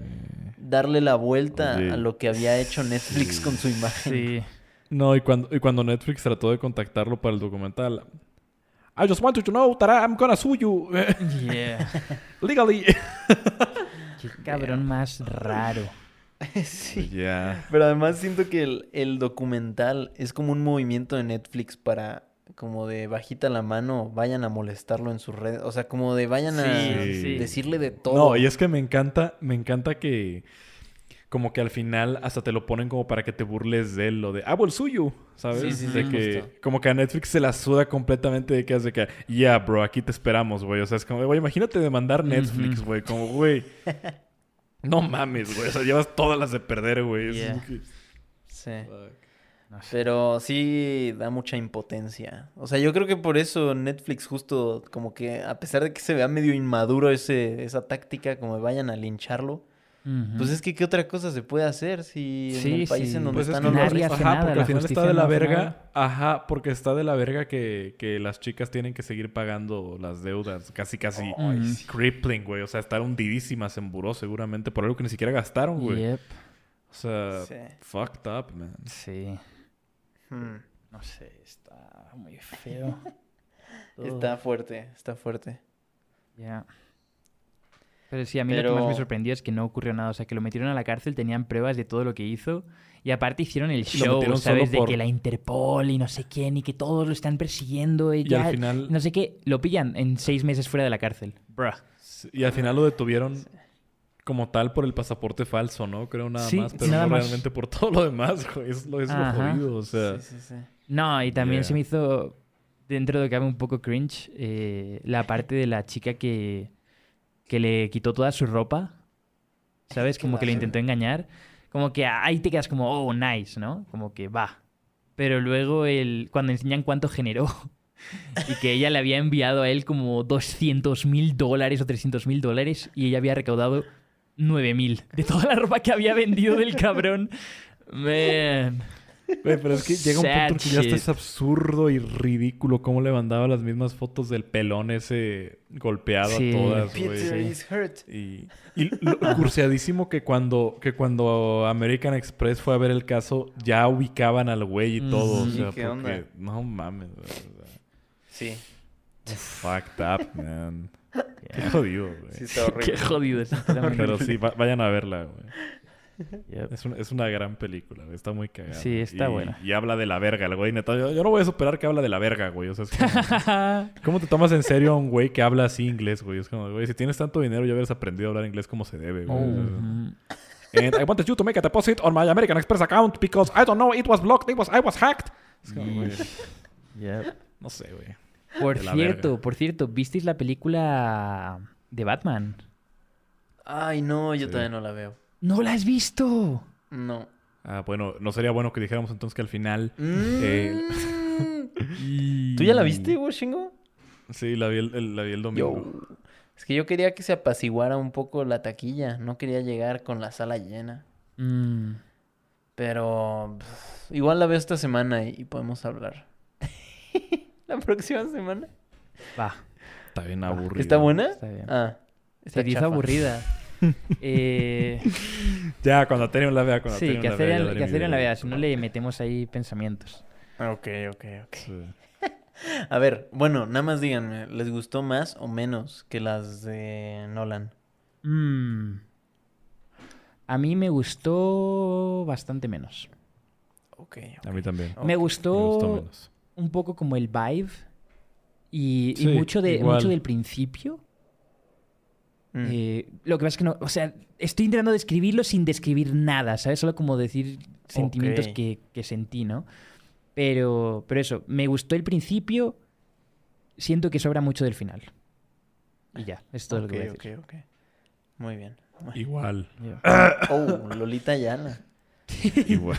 darle la vuelta Oye, a lo que había hecho Netflix sí. con su imagen. Sí. No, y cuando, y cuando Netflix trató de contactarlo para el documental. I just want you to know that I'm gonna sue you Yeah. legally. Qué cabrón más raro. sí. Ya. Pero además siento que el, el documental es como un movimiento de Netflix para, como de bajita la mano, vayan a molestarlo en sus redes. O sea, como de vayan a Sí, decirle de todo. No, y es que me encanta, me encanta que como que al final hasta te lo ponen como para que te burles de él, lo de ah, well, suyo, ¿sabes? Sí, sí, de sí, que justo. como que a Netflix se la suda completamente de que hace que, yeah, bro, aquí te esperamos, güey. O sea, es como, güey, imagínate demandar Netflix, güey, como, güey. No mames, güey. O sea, llevas todas las de perder, güey. Yeah. que- Sí. No sé. Pero sí da mucha impotencia. O sea, yo creo que por eso Netflix justo como que a pesar de que se vea medio inmaduro ese, esa táctica, como vayan a lincharlo, pues es que qué otra cosa se puede hacer si en Sí, el país sí. en donde Pues es están que no lo nadie rifan? hace Ajá, nada, porque al final está de la no verga. nada. Ajá, porque está de la verga que, que las chicas tienen que seguir pagando las deudas. Casi, casi crippling, güey. O sea, estar hundidísimas en buró seguramente por algo que ni siquiera gastaron, güey. Yep. O sea, Sí. fucked up, man. Sí. Hmm. No sé, está muy feo. Está fuerte, está fuerte. Ya. Pero sí, a mí lo que más me sorprendió es que no ocurrió nada. O sea, que lo metieron a la cárcel, tenían pruebas de todo lo que hizo. Y aparte hicieron el show, ¿sabes? De por- que la Interpol y no sé quién y que todos lo están persiguiendo. Y, Y ya- al final, No sé qué, lo pillan en seis meses fuera de la cárcel. Bruh. y al final lo detuvieron como tal por el pasaporte falso, ¿no? Creo nada Sí, más, pero nada no más. realmente por todo lo demás, güey. Es lo, es lo jodido, o sea. Sí, sí, sí. No, y también Yeah. se me hizo, dentro de lo que cabe un poco cringe, eh, la parte de la chica que, que le quitó toda su ropa, ¿sabes? Como que lo intentó engañar. Como que ahí te quedas como, oh, nice, ¿no? Como que va. Pero luego el, cuando enseñan cuánto generó y que ella le había enviado a él como 200 mil dólares o 300 mil dólares y ella había recaudado 9 mil de toda la ropa que había vendido del cabrón. Man. Güey, pero es que llega un punto que ya shit. es absurdo y ridículo cómo le mandaba las mismas fotos del pelón ese golpeado Sí. a todas, güey. Y, y lo curseadísimo que cuando, que cuando American Express fue a ver el caso, ya ubicaban al güey y todo. Ujú. O sea, ¿qué onda? No mames, güey. Sí. Fucked up, man. Qué jodido, güey. Sí, está horrible. Qué jodido, sinceramente. Pero sí, va- vayan a verla, güey. Yep. Es, una- es una gran película, güey. Está muy cagada. Sí, está Y- buena. Y habla de la verga, el güey. Neta, yo, yo no voy a superar que habla de la verga, güey. O sea, es como... ¿Cómo te tomas en serio a un güey que habla así inglés, güey? Es como, güey, si tienes tanto dinero ya hubieras aprendido a hablar inglés como se debe, güey. And I wanted you to make a deposit on my American Express account because I don't know, it was blocked, it was, I was hacked. Es como, güey, Yep. no sé, güey. Por cierto, verga. por cierto, ¿visteis la película de Batman? Ay, no, yo Sí. todavía no la veo. ¿No la has visto? No. Ah, bueno, no sería bueno que dijéramos entonces que al final... eh, Mm. ¿Tú ya la viste, Washingo? sí, la vi el, el- la vi el domingo. Yo. Es que yo quería que se apaciguara un poco la taquilla. No quería llegar con la sala llena. Mm, Pero pff, igual la veo esta semana y, y podemos hablar. la próxima semana. va, Está bien aburrido. ¿Está buena? está bien. Ah. Se te hizo chafa. aburrida. eh, Ya, cuando Aterion la vea, cuando sí, que la hacer, vea, en, daré que hacer en la vea, si no le metemos ahí pensamientos. Ok, ok, ok. Sí. A ver, bueno, nada más díganme, ¿les gustó más o menos que las de Nolan? Mm, a mí me gustó bastante menos. Ok. A mí también. Ok. Me Me gustó, gustó menos. Un poco como el vibe y, mucho, de, igual. mucho del principio. Mm. Eh, lo que pasa es que no, o sea, estoy intentando describirlo sin describir nada, ¿sabes? Solo como decir sentimientos que, que sentí, ¿no? Pero, pero eso, me gustó el principio, siento que sobra mucho del final. Y ya, esto es lo ok, que voy a ok, decir. ok. Muy bien. Bueno. Igual. Oh, Lolita Ayala. Igual.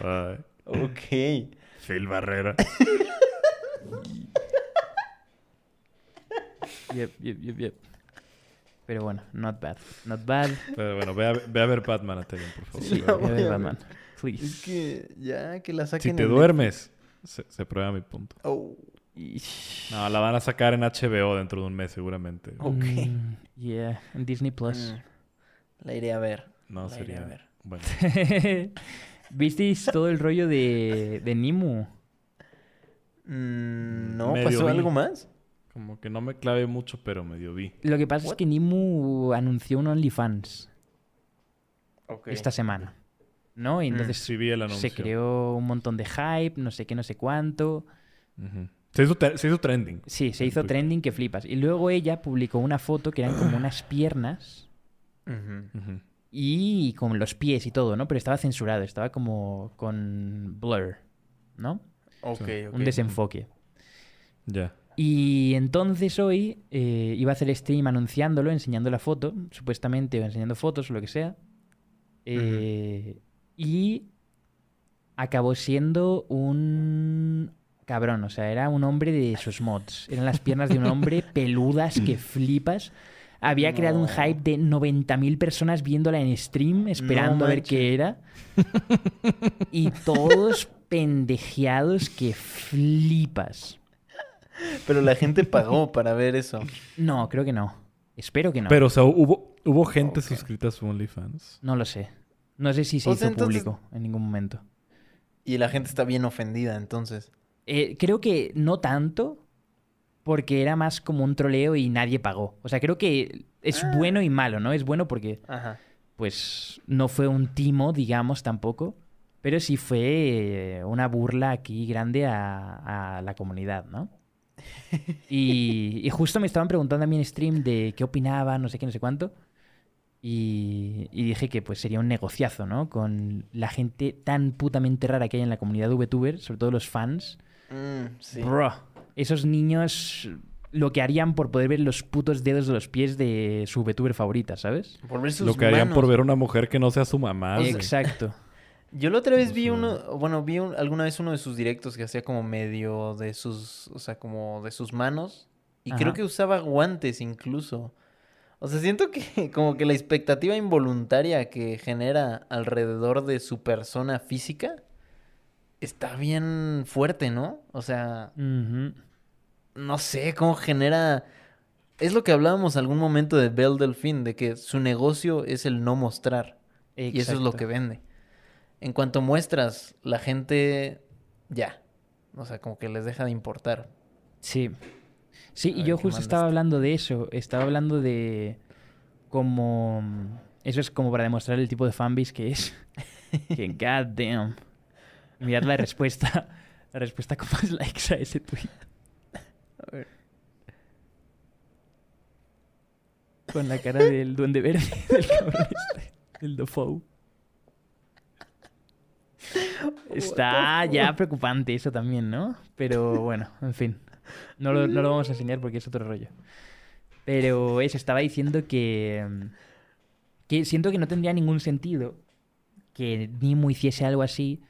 Ok. Phil Barrera. Yep, yep, yep, yep. Pero bueno, not bad. Not bad. Pero bueno, ve a, ve a ver Batman, Aterion, por favor. Sí, Ve a ver. A a Batman. Es Please. que ya que la saquen Si te en duermes, se, se prueba mi punto. Oh, No, la van a sacar en HBO dentro de un mes seguramente. Ok. Mm, yeah, en Disney Plus. mm, La iré a ver. No la iré a sería... ver. Bueno, ¿Visteis todo el rollo de, de Nimu? Mm, no, Medio ¿pasó vi. algo más? como que no me clavé mucho, pero medio vi. Lo que pasa es que Nimu anunció un OnlyFans esta semana. ¿No? Y entonces Sí vi el anuncio. se creó un montón de hype, no sé qué, no sé cuánto. Se, hizo te- se hizo trending. Sí, se hizo Twitter. trending que flipas. Y luego ella publicó una foto que eran como unas piernas. Y con los pies y todo, ¿no? Pero estaba censurado, estaba como con blur, ¿no? Ok, Sí. ok. Un desenfoque. Ya. Y entonces hoy eh, iba a hacer stream anunciándolo, enseñando la foto, supuestamente, o enseñando fotos o lo que sea. Eh, Y acabó siendo un cabrón, o sea, era un hombre de sus mods. Eran las piernas de un hombre peludas que flipas. Había creado un hype de 90.000 personas viéndola en stream, esperando a ver qué era. Y todos pendejeados que flipas. Pero la gente pagó para ver eso. No, creo que no. Espero que no. Pero, o sea, hubo, hubo gente suscrita a su OnlyFans. No lo sé. No sé si se O hizo sea, entonces- público en ningún momento. Y la gente está bien ofendida, entonces. Eh, creo que no tanto, porque era más como un troleo y nadie pagó. O sea, creo que es Ah. bueno y malo, ¿no? Es bueno porque, Ajá. pues, no fue un timo, digamos, tampoco. Pero sí fue una burla aquí grande a, a la comunidad, ¿no? Y, y justo me estaban preguntando a mí en stream de qué opinaba, no sé qué, no sé cuánto. Y, y dije que pues sería un negociazo, ¿no? Con la gente tan putamente rara que hay en la comunidad de VTuber, sobre todo los fans. Mm, sí. Bro, esos niños lo que harían por poder ver los putos dedos de los pies de su VTuber favorita, ¿sabes? Por ver sus Lo que harían por ver una mujer que no sea su mamá. Exacto. Yo la otra vez vi uno, bueno, vi un- alguna vez uno de sus directos que hacía como medio de sus, o sea, como de sus manos. Y creo que usaba guantes incluso. O sea, siento que como que la expectativa involuntaria que genera alrededor de su persona física está bien fuerte, ¿no? O sea. No sé cómo genera... Es lo que hablábamos algún momento de Belle Delfín, de que su negocio es el no mostrar. Y eso es lo que vende. En cuanto muestras, la gente ya. O sea, como que les deja de importar. Sí. Sí, y yo ¿qué justo estaba está? hablando de eso. Estaba hablando de como... Eso es como para demostrar el tipo de fanbase que es. que god damn. Mirad la respuesta. La respuesta con más likes a ese tweet. Con la cara del duende verde, del cabrón este, del. Está ya preocupante eso también, ¿no? Pero bueno, en fin. No lo, no lo vamos a enseñar porque es otro rollo. Pero eso, estaba diciendo que... mm, Que siento que no tendría ningún sentido que Nimo hiciese algo así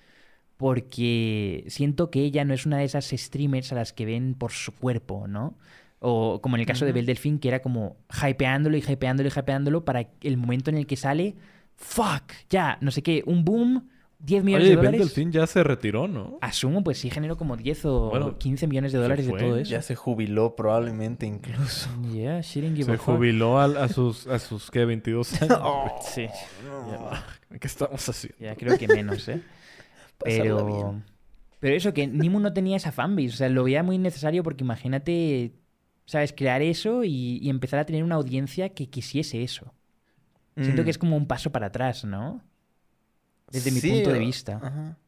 porque siento que ella no es una de esas streamers a las que ven por su cuerpo, ¿no? O como en el caso de. Belle Delfín, que era como hypeándolo y hypeándolo y hypeándolo para el momento en el que sale, fuck, ya, no sé qué, un boom, 10 millones Oye, de dólares. Delfín ya se retiró, ¿no? Asumo, pues sí generó como 10 o Bueno, 15 millones de dólares de todo eso. Ya se jubiló probablemente incluso. Yeah, she didn't give a Se fuck. jubiló al- a, sus, a sus, ¿qué? 22 años. Oh, Sí, ¿Qué estamos haciendo? ya creo que menos, ¿eh? Pero, bien. pero eso, que Nimu no tenía esa fanbase. O sea, lo veía muy necesario porque imagínate, ¿sabes? Crear eso y, y empezar a tener una audiencia que quisiese eso. Siento Mm. que es como un paso para atrás, ¿no? Desde mi punto de vista. ajá.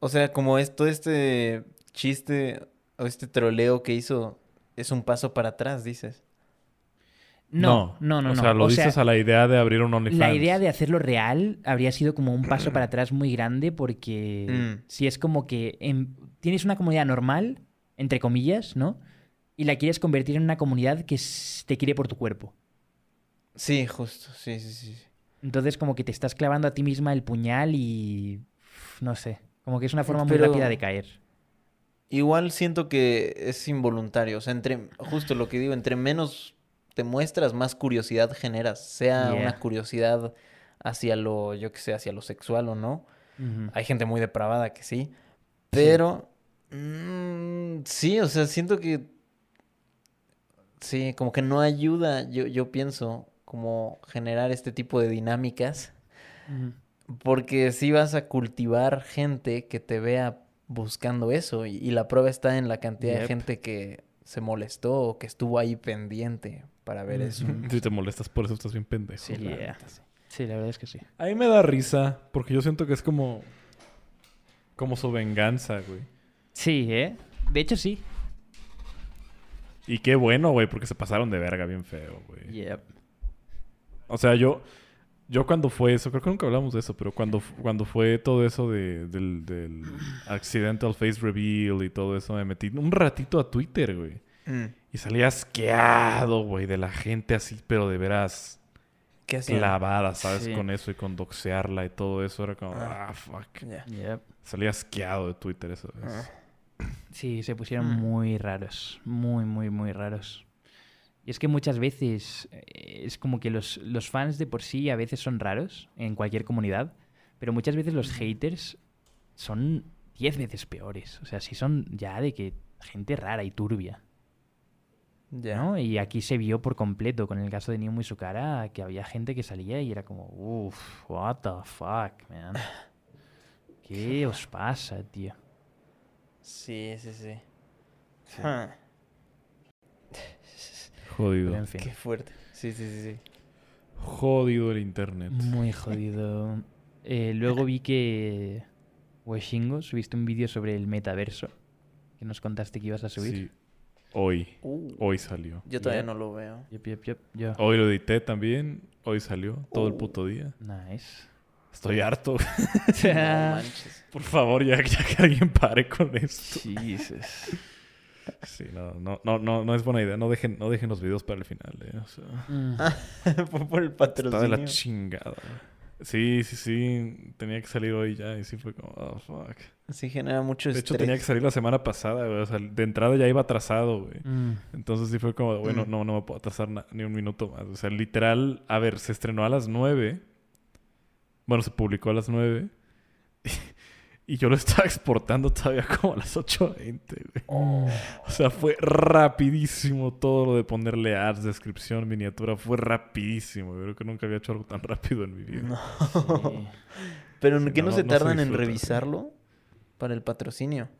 O sea, como es todo este chiste o este troleo que hizo es un paso para atrás, dices. No, no, no, O no. sea, lo O sea, dices a la idea de abrir un OnlyFans. La idea de hacerlo real habría sido como un paso para atrás muy grande porque Mm. si es como que en- tienes una comunidad normal, entre comillas, ¿no? Y la quieres convertir en una comunidad que te quiere por tu cuerpo. Sí, justo, sí, sí, sí. Entonces como que te estás clavando a ti misma el puñal y... No sé, como que es una forma muy rápida de caer. Igual siento que es involuntario, o sea, entre justo lo que digo, entre menos te muestras, más curiosidad generas, sea Yeah. una curiosidad hacia lo, yo que sé, hacia lo sexual o no. Hay gente muy depravada que sí, pero mm, sí, o sea, siento que sí, como que no ayuda, yo, yo pienso, como generar este tipo de dinámicas, porque sí vas a cultivar gente que te vea buscando eso y, y la prueba está en la cantidad de gente que se molestó o que estuvo ahí pendiente para ver eso. Si te molestas por eso, estás bien pendejo. Sí, la Yeah. neta, sí. Sí, la verdad es que sí. A mí me da risa, porque yo siento que es como... Como su venganza, güey. Sí, ¿eh? De hecho sí. Y qué bueno, güey, porque se pasaron de verga bien feo, güey. Yep. O sea, yo... Yo cuando fue eso, creo que nunca hablamos de eso, pero cuando, cuando fue todo eso de, del, del accidental face reveal y todo eso, me metí un ratito a Twitter, güey. Mm. Y salí asqueado, güey, de la gente así, pero de veras ¿Qué clavada, ¿sabes? Sí. Con eso y con doxearla y todo eso. Era como, Ah. ah, fuck. Ya. Yep. Salí asqueado de Twitter eso. Ah. Sí, se pusieron Mm. muy raros. Muy, muy, muy raros. Y es que muchas veces eh, es como que los, los fans de por sí a veces son raros en cualquier comunidad, pero muchas veces los haters son 10 veces peores. O sea, sí son ya de que gente rara y turbia. Ya. ¿no? Y aquí se vio por completo con el caso de Niumu y su cara que había gente que salía y era como, uff, what the fuck, man. ¿Qué os pasa, tío? Sí, sí, sí. Sí. Jodido. Pero en fin. Qué fuerte. Sí, sí, sí, sí. Jodido el internet. Muy jodido. Eh, luego vi que Weshingo subiste un vídeo sobre el metaverso que nos contaste que ibas a subir. Sí. Hoy. Uh, Hoy salió. yo todavía no lo veo. Yep, yep, yep, yo. Hoy lo edité también. Hoy salió. Todo el Uh. puto día. Nice. Estoy harto. No manches. Por favor, ya, ya que alguien pare con esto. Jesus. Sí, no, no, no, no, no es buena idea. No dejen, no dejen los videos para el final, eh. O sea, Mm. Fue por el está patrocinio. de la chingada. Sí, sí, sí. Tenía que salir hoy ya y sí fue como, oh, fuck. Sí genera mucho De hecho, estrés. tenía que salir la semana pasada, güey. O sea, de entrada ya iba atrasado, güey. Mm. Entonces sí fue como, bueno, Mm. no, no me puedo atrasar ni un minuto más. O sea, literal, a ver, se estrenó a las 9. Bueno, se publicó a las 9. Y yo lo estaba exportando todavía como a las 8.20, güey. Oh. O sea, fue rapidísimo todo lo de ponerle ads, descripción, miniatura. Fue rapidísimo. Yo creo que nunca había hecho algo tan rápido en mi vida. No. Sí. Pero Sí, ¿qué no, se no se tardan en revisarlo para el patrocinio?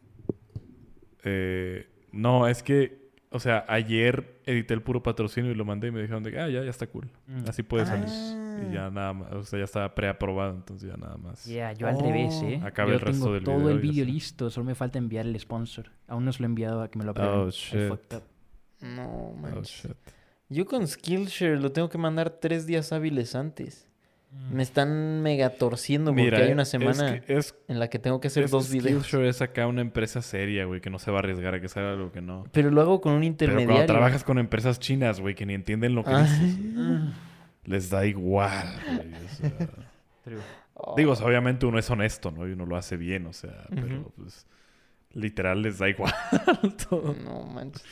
Eh, no, es que, o sea, ayer edité el puro patrocinio y lo mandé y me dijeron de que, ah, ya, ya está cool. Mm. Así puede salir. Ah. Y ya nada más, o sea, ya está preaprobado, entonces ya nada más. Yeah, yo al Oh. revés, ¿eh? Acabe yo el resto tengo del todo video el ya está. listo, solo me falta enviar el sponsor. Aún no se lo he enviado a que me lo aprueben. Oh, shit. No, Oh, manches. shit. Yo con Skillshare lo tengo que mandar tres días hábiles antes. Mm. Me están mega torciendo porque Mira, hay una es semana que- es, en la que tengo que hacer es dos que videos. Skillshare es acá una empresa seria, güey, que no se va a arriesgar a que salga algo que no. Pero lo hago con un Pero intermediario. cuando trabajas con empresas chinas, güey, que ni entienden lo que Ah. dices, les da igual, güey. o sea. Oh. Digo, o sea, obviamente uno es honesto, ¿no? Y uno lo hace bien, o sea, pero Ujú. pues literal les da igual todo. No manches.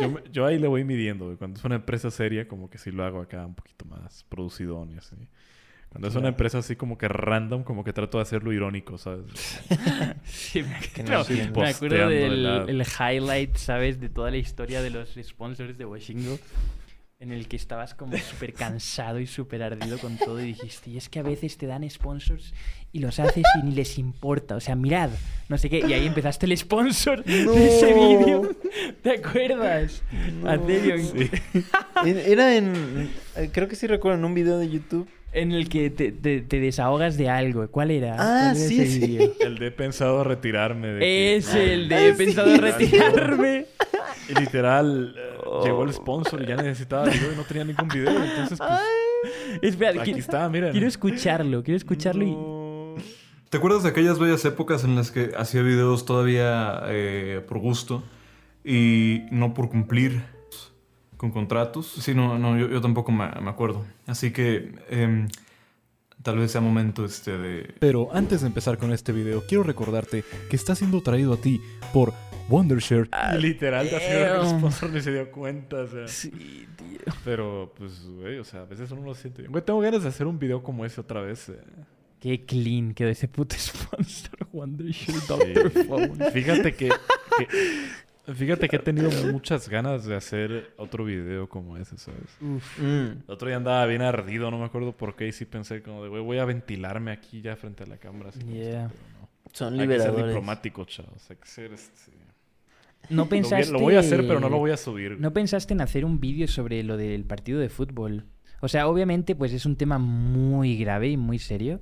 Yo, me- yo ahí le voy midiendo, güey. Cuando es una empresa seria, como que sí lo hago acá un poquito más producidón y así. Cuando es una empresa así como que random, como que trato de hacerlo irónico, ¿sabes? Sí, me, Que no no, entiendo. me acuerdo del el highlight, ¿sabes? De toda la historia de los sponsors de Washingo. En el que estabas como súper cansado y súper ardido con todo y dijiste, y es que a veces te dan sponsors y los haces y ni les importa. O sea, mirad, no sé qué. Y ahí empezaste el sponsor de ese No. vídeo. ¿Te acuerdas? No. Sí. Era en. Creo que sí recuerdo en un video de YouTube. En el que te, te- te desahogas de algo. ¿Cuál era? Ah, ¿Cuál era sí, ese sí. El de he pensado retirarme. De que- Es el de Ah, he sí. pensado retirarme. Y literal, eh, Oh. llegó el sponsor y ya necesitaba video y no tenía ningún video. Entonces, pues, Espera, aquí qui- está, mira. quiero escucharlo, quiero escucharlo y... ¿Te acuerdas de aquellas bellas épocas en las que hacía videos todavía eh, por gusto y no por cumplir con contratos? Sí, no, no yo, yo tampoco me, me acuerdo. Así que em, tal vez sea momento este de... Pero antes de empezar con este video, quiero recordarte que está siendo traído a ti por Wondershare. Y literal, te aseguro que sponsor ni se dio cuenta. O sea. Sí, tío. Pero, pues, güey, o sea, a veces uno lo siente bien. Güey, tengo ganas de hacer un video como ese otra vez. eh. Qué clean quedó ese puto sponsor Wondershare Doctor Sí. Fíjate que, que- Fíjate que he tenido muchas ganas de hacer otro video como ese, ¿sabes? Uf. Mm. El otro día andaba bien ardido, no me acuerdo por qué, y sí pensé como de, güey, voy a ventilarme aquí ya frente a la cámara. Así Yeah. no. Son Hay que ser liberadores. diplomático, chavos. Hay que ser este... No Lo voy, pensaste... a, lo voy a hacer, pero no lo voy a subir. ¿No pensaste en hacer un vídeo sobre lo del partido de fútbol? O sea, obviamente, pues es un tema muy grave y muy serio.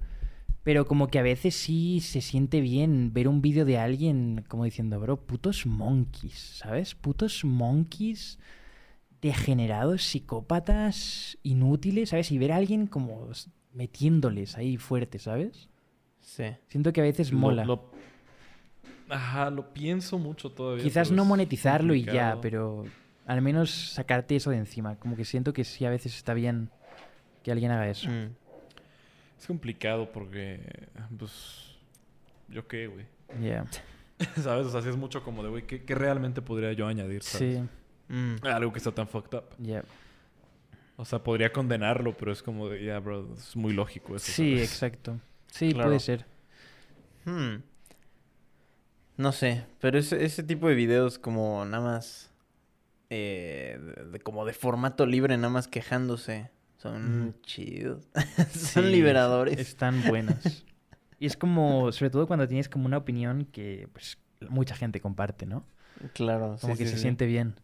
Pero como que a veces sí se siente bien ver un vídeo de alguien como diciendo, bro, putos monkeys, ¿sabes? Putos monkeys degenerados, psicópatas, inútiles, ¿sabes? Y ver a alguien como metiéndoles ahí fuerte, ¿sabes? Sí. Siento que a veces Lo- mola. lo- Ajá, lo pienso mucho todavía. Quizás no monetizarlo y ya, pero al menos sacarte eso de encima. Como que siento que sí a veces está bien que alguien haga eso. Mm. Es complicado porque, pues, ¿yo qué, güey? Yeah. ¿Sabes? O sea, sí es mucho como de, güey, ¿qué, qué realmente podría yo añadir, sabes? Sí, Mm. Algo que está tan fucked up. yeah. O sea, podría condenarlo, pero es como de, ya, bro, es muy lógico eso. Sí, ¿sabes? exacto. Sí, Claro. puede ser. Hmm. No sé, pero ese, ese tipo de videos como nada más... eh, de- de- como de formato libre, nada más quejándose. Son Mm. chidos. Son Sí, liberadores. Están buenas. y es como, sobre todo cuando tienes como una opinión que pues mucha gente comparte, ¿no? Claro, Como sí, que sí, se siente bien.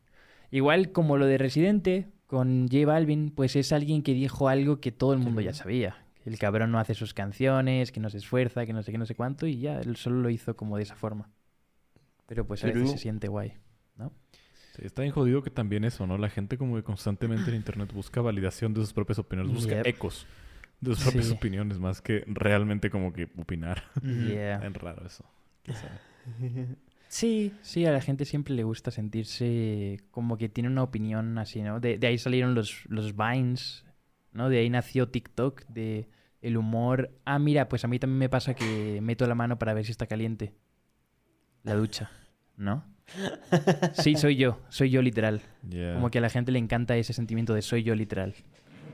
Igual como lo de Residente con J Balvin, pues es alguien que dijo algo que todo el mundo ya sabía. El cabrón no hace sus canciones, que no se esfuerza, que no sé qué, no sé cuánto, y ya, él solo lo hizo como de esa forma. Pero pues a veces se siente guay. Sí, está bien jodido que también eso, ¿no? La gente como que constantemente en internet busca validación de sus propias opiniones, busca Yep. ecos de sus propias Sí. opiniones más que realmente como que opinar. Yeah. Es raro eso. Sí, sí, a la gente siempre le gusta sentirse como que tiene una opinión así, ¿no? De, de ahí salieron los, los Vines, ¿no? De ahí nació TikTok, de el humor. Ah, mira, pues a mí también me pasa que meto la mano para ver si está caliente. La ducha, ¿no? Sí, soy yo, soy yo literal. Yeah. Como que a la gente le encanta ese sentimiento de soy yo literal.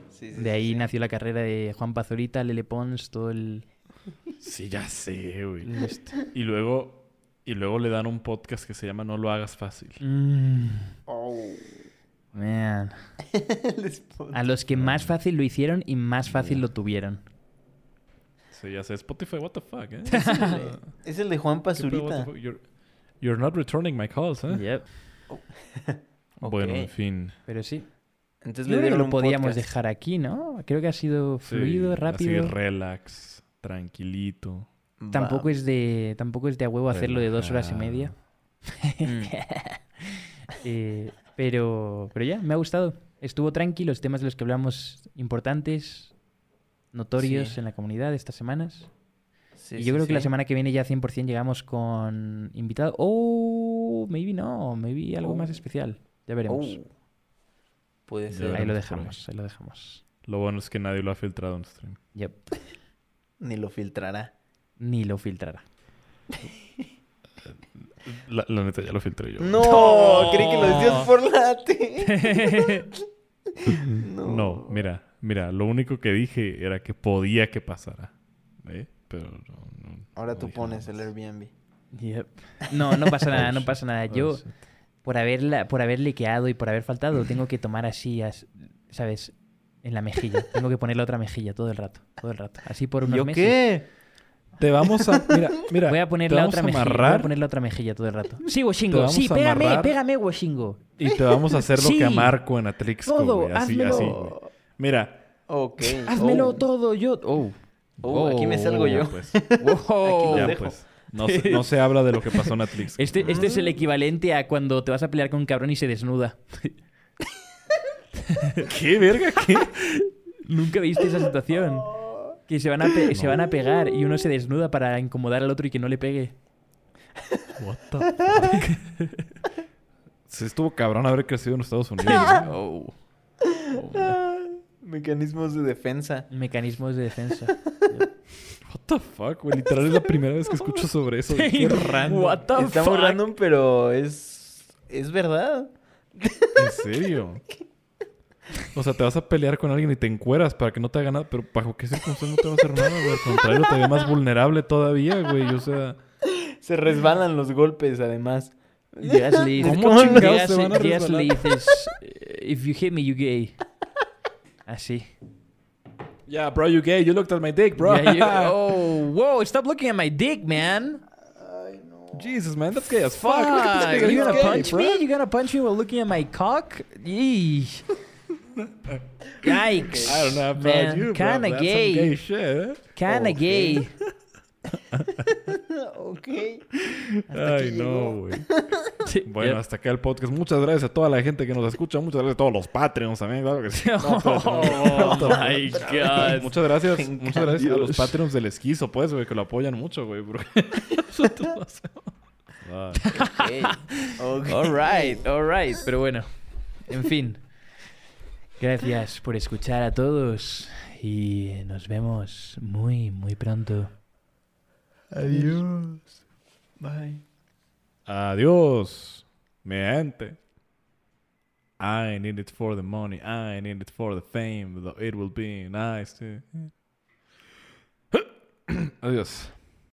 Sí, sí, De ahí sí. nació la carrera de Juan Pazurita, Lele Pons, todo el... Sí, ya sé, güey. el este. Y luego, y luego le dan un podcast que se llama No lo hagas fácil. Mm, Oh. man. El. A los que más fácil lo hicieron y más fácil lo tuvieron. Sí, ya sé. Spotify, what the fuck, ¿eh? Es el de Juan ¿Qué pedo, what the Pazurita. You're, not returning my calls, ¿eh? Yep. Bueno, en fin. Pero sí. Entonces Yo creo que lo podíamos podcast. dejar aquí, ¿no? Creo que ha sido Sí, fluido, rápido. Así relax, tranquilito. Tampoco Va. es de tampoco es de a huevo hacerlo de dos horas y media. Mm. Eh, pero, pero ya, me ha gustado. Estuvo tranquilo, los temas de los que hablamos importantes, notorios Sí. en la comunidad estas semanas. Sí, y sí, yo creo que la semana que viene ya 100% llegamos con invitado. Oh, maybe no, maybe algo más Oh. especial. Ya veremos. Oh. Puede ser. ahí lo dejamos, ahí lo dejamos. Lo bueno es que nadie lo ha filtrado en stream. Yep. Ni lo filtrará. Ni lo filtrará. La, la neta, ya lo filtré yo. No, creí que lo decías por la T. no. No, mira, mira, lo único que dije era que podía que pasara. ¿eh? Pero no, no- Ahora no tú pones nada el. Airbnb. Yep. No, no pasa nada, Oh, no shit. pasa nada. Oh, Yo, shit. por haberla, por haber liqueado y por haber faltado, tengo que tomar así, as- ¿sabes? En la mejilla. Tengo que poner la otra mejilla todo el rato, todo el rato. Así por unos ¿Yo meses. qué? Te vamos a. Mira, mira. Voy a poner la vamos otra a mejilla. Voy a poner la otra mejilla todo el rato. Sí, Washingo. Sí, pégame, amarrar. pégame, Washingo. y te vamos a hacer lo Sí. que a Marco en Atlixco, Todo, güey. Así, házmelo. así, güey. Mira. Ok. Házmelo Oh. todo, yo. Oh. Oh, aquí me salgo ya, yo. pues. Wow. ya, dejo. pues. No se, no se habla de lo que pasó en Atlixco. Este, este es el equivalente a cuando te vas a pelear con un cabrón y se desnuda. ¿Qué, verga? ¿Qué? ¿Nunca viste esa situación? Que se van, a pe- se van a pegar y uno se desnuda para incomodar al otro y que no le pegue. What the fuck? Se estuvo cabrón haber crecido en Estados Unidos. ¿no? Oh. Ah, Mecanismos de defensa. Mecanismos de defensa. What the fuck, güey. Literal es la primera vez que escucho sobre eso. Qué random. What the Está fuck? muy random, pero es. Es verdad. ¿En serio? O sea, te vas a pelear con alguien y te encueras para que no te haga nada. Pero ¿bajo qué circunstancias no te va a hacer nada, güey? Al contrario, te ve más vulnerable todavía, güey. O sea... Se resbalan los golpes, además. Llegas y le dices, ¿Cómo chingados se van a eh, if you hit me, you gay. Así. Yeah, bro, you gay. You looked at my dick, bro. Yeah, you- oh, whoa, stop looking at my dick, man. I know. Jesus, man. That's gay as fuck. Fuck, Look at this nigga. you He's gonna gay, punch bro. me? You gonna punch me while looking at my cock? Yeesh. Yikes. I don't know about man. you, bro. Kinda gay. gay shit, eh? Kinda Okay. gay. ok. Ay, no, güey. Bueno, hasta acá el podcast. Muchas gracias a toda la gente que nos escucha. Muchas gracias a todos los Patreons también, claro que sí. No, pero- Oh my God. Muchas gracias, Venga, muchas gracias a los. Patreons del esquizo, pues, güey, que lo apoyan mucho, güey. porque nosotros no hacemos. Ah, Ok. All right, all right. Pero bueno, en fin. Gracias por escuchar a todos y nos vemos muy, muy pronto. Adiós. Bye. Adiós, mi gente. I need it for the money. I need it for the fame. Though it will be nice. to- Adiós.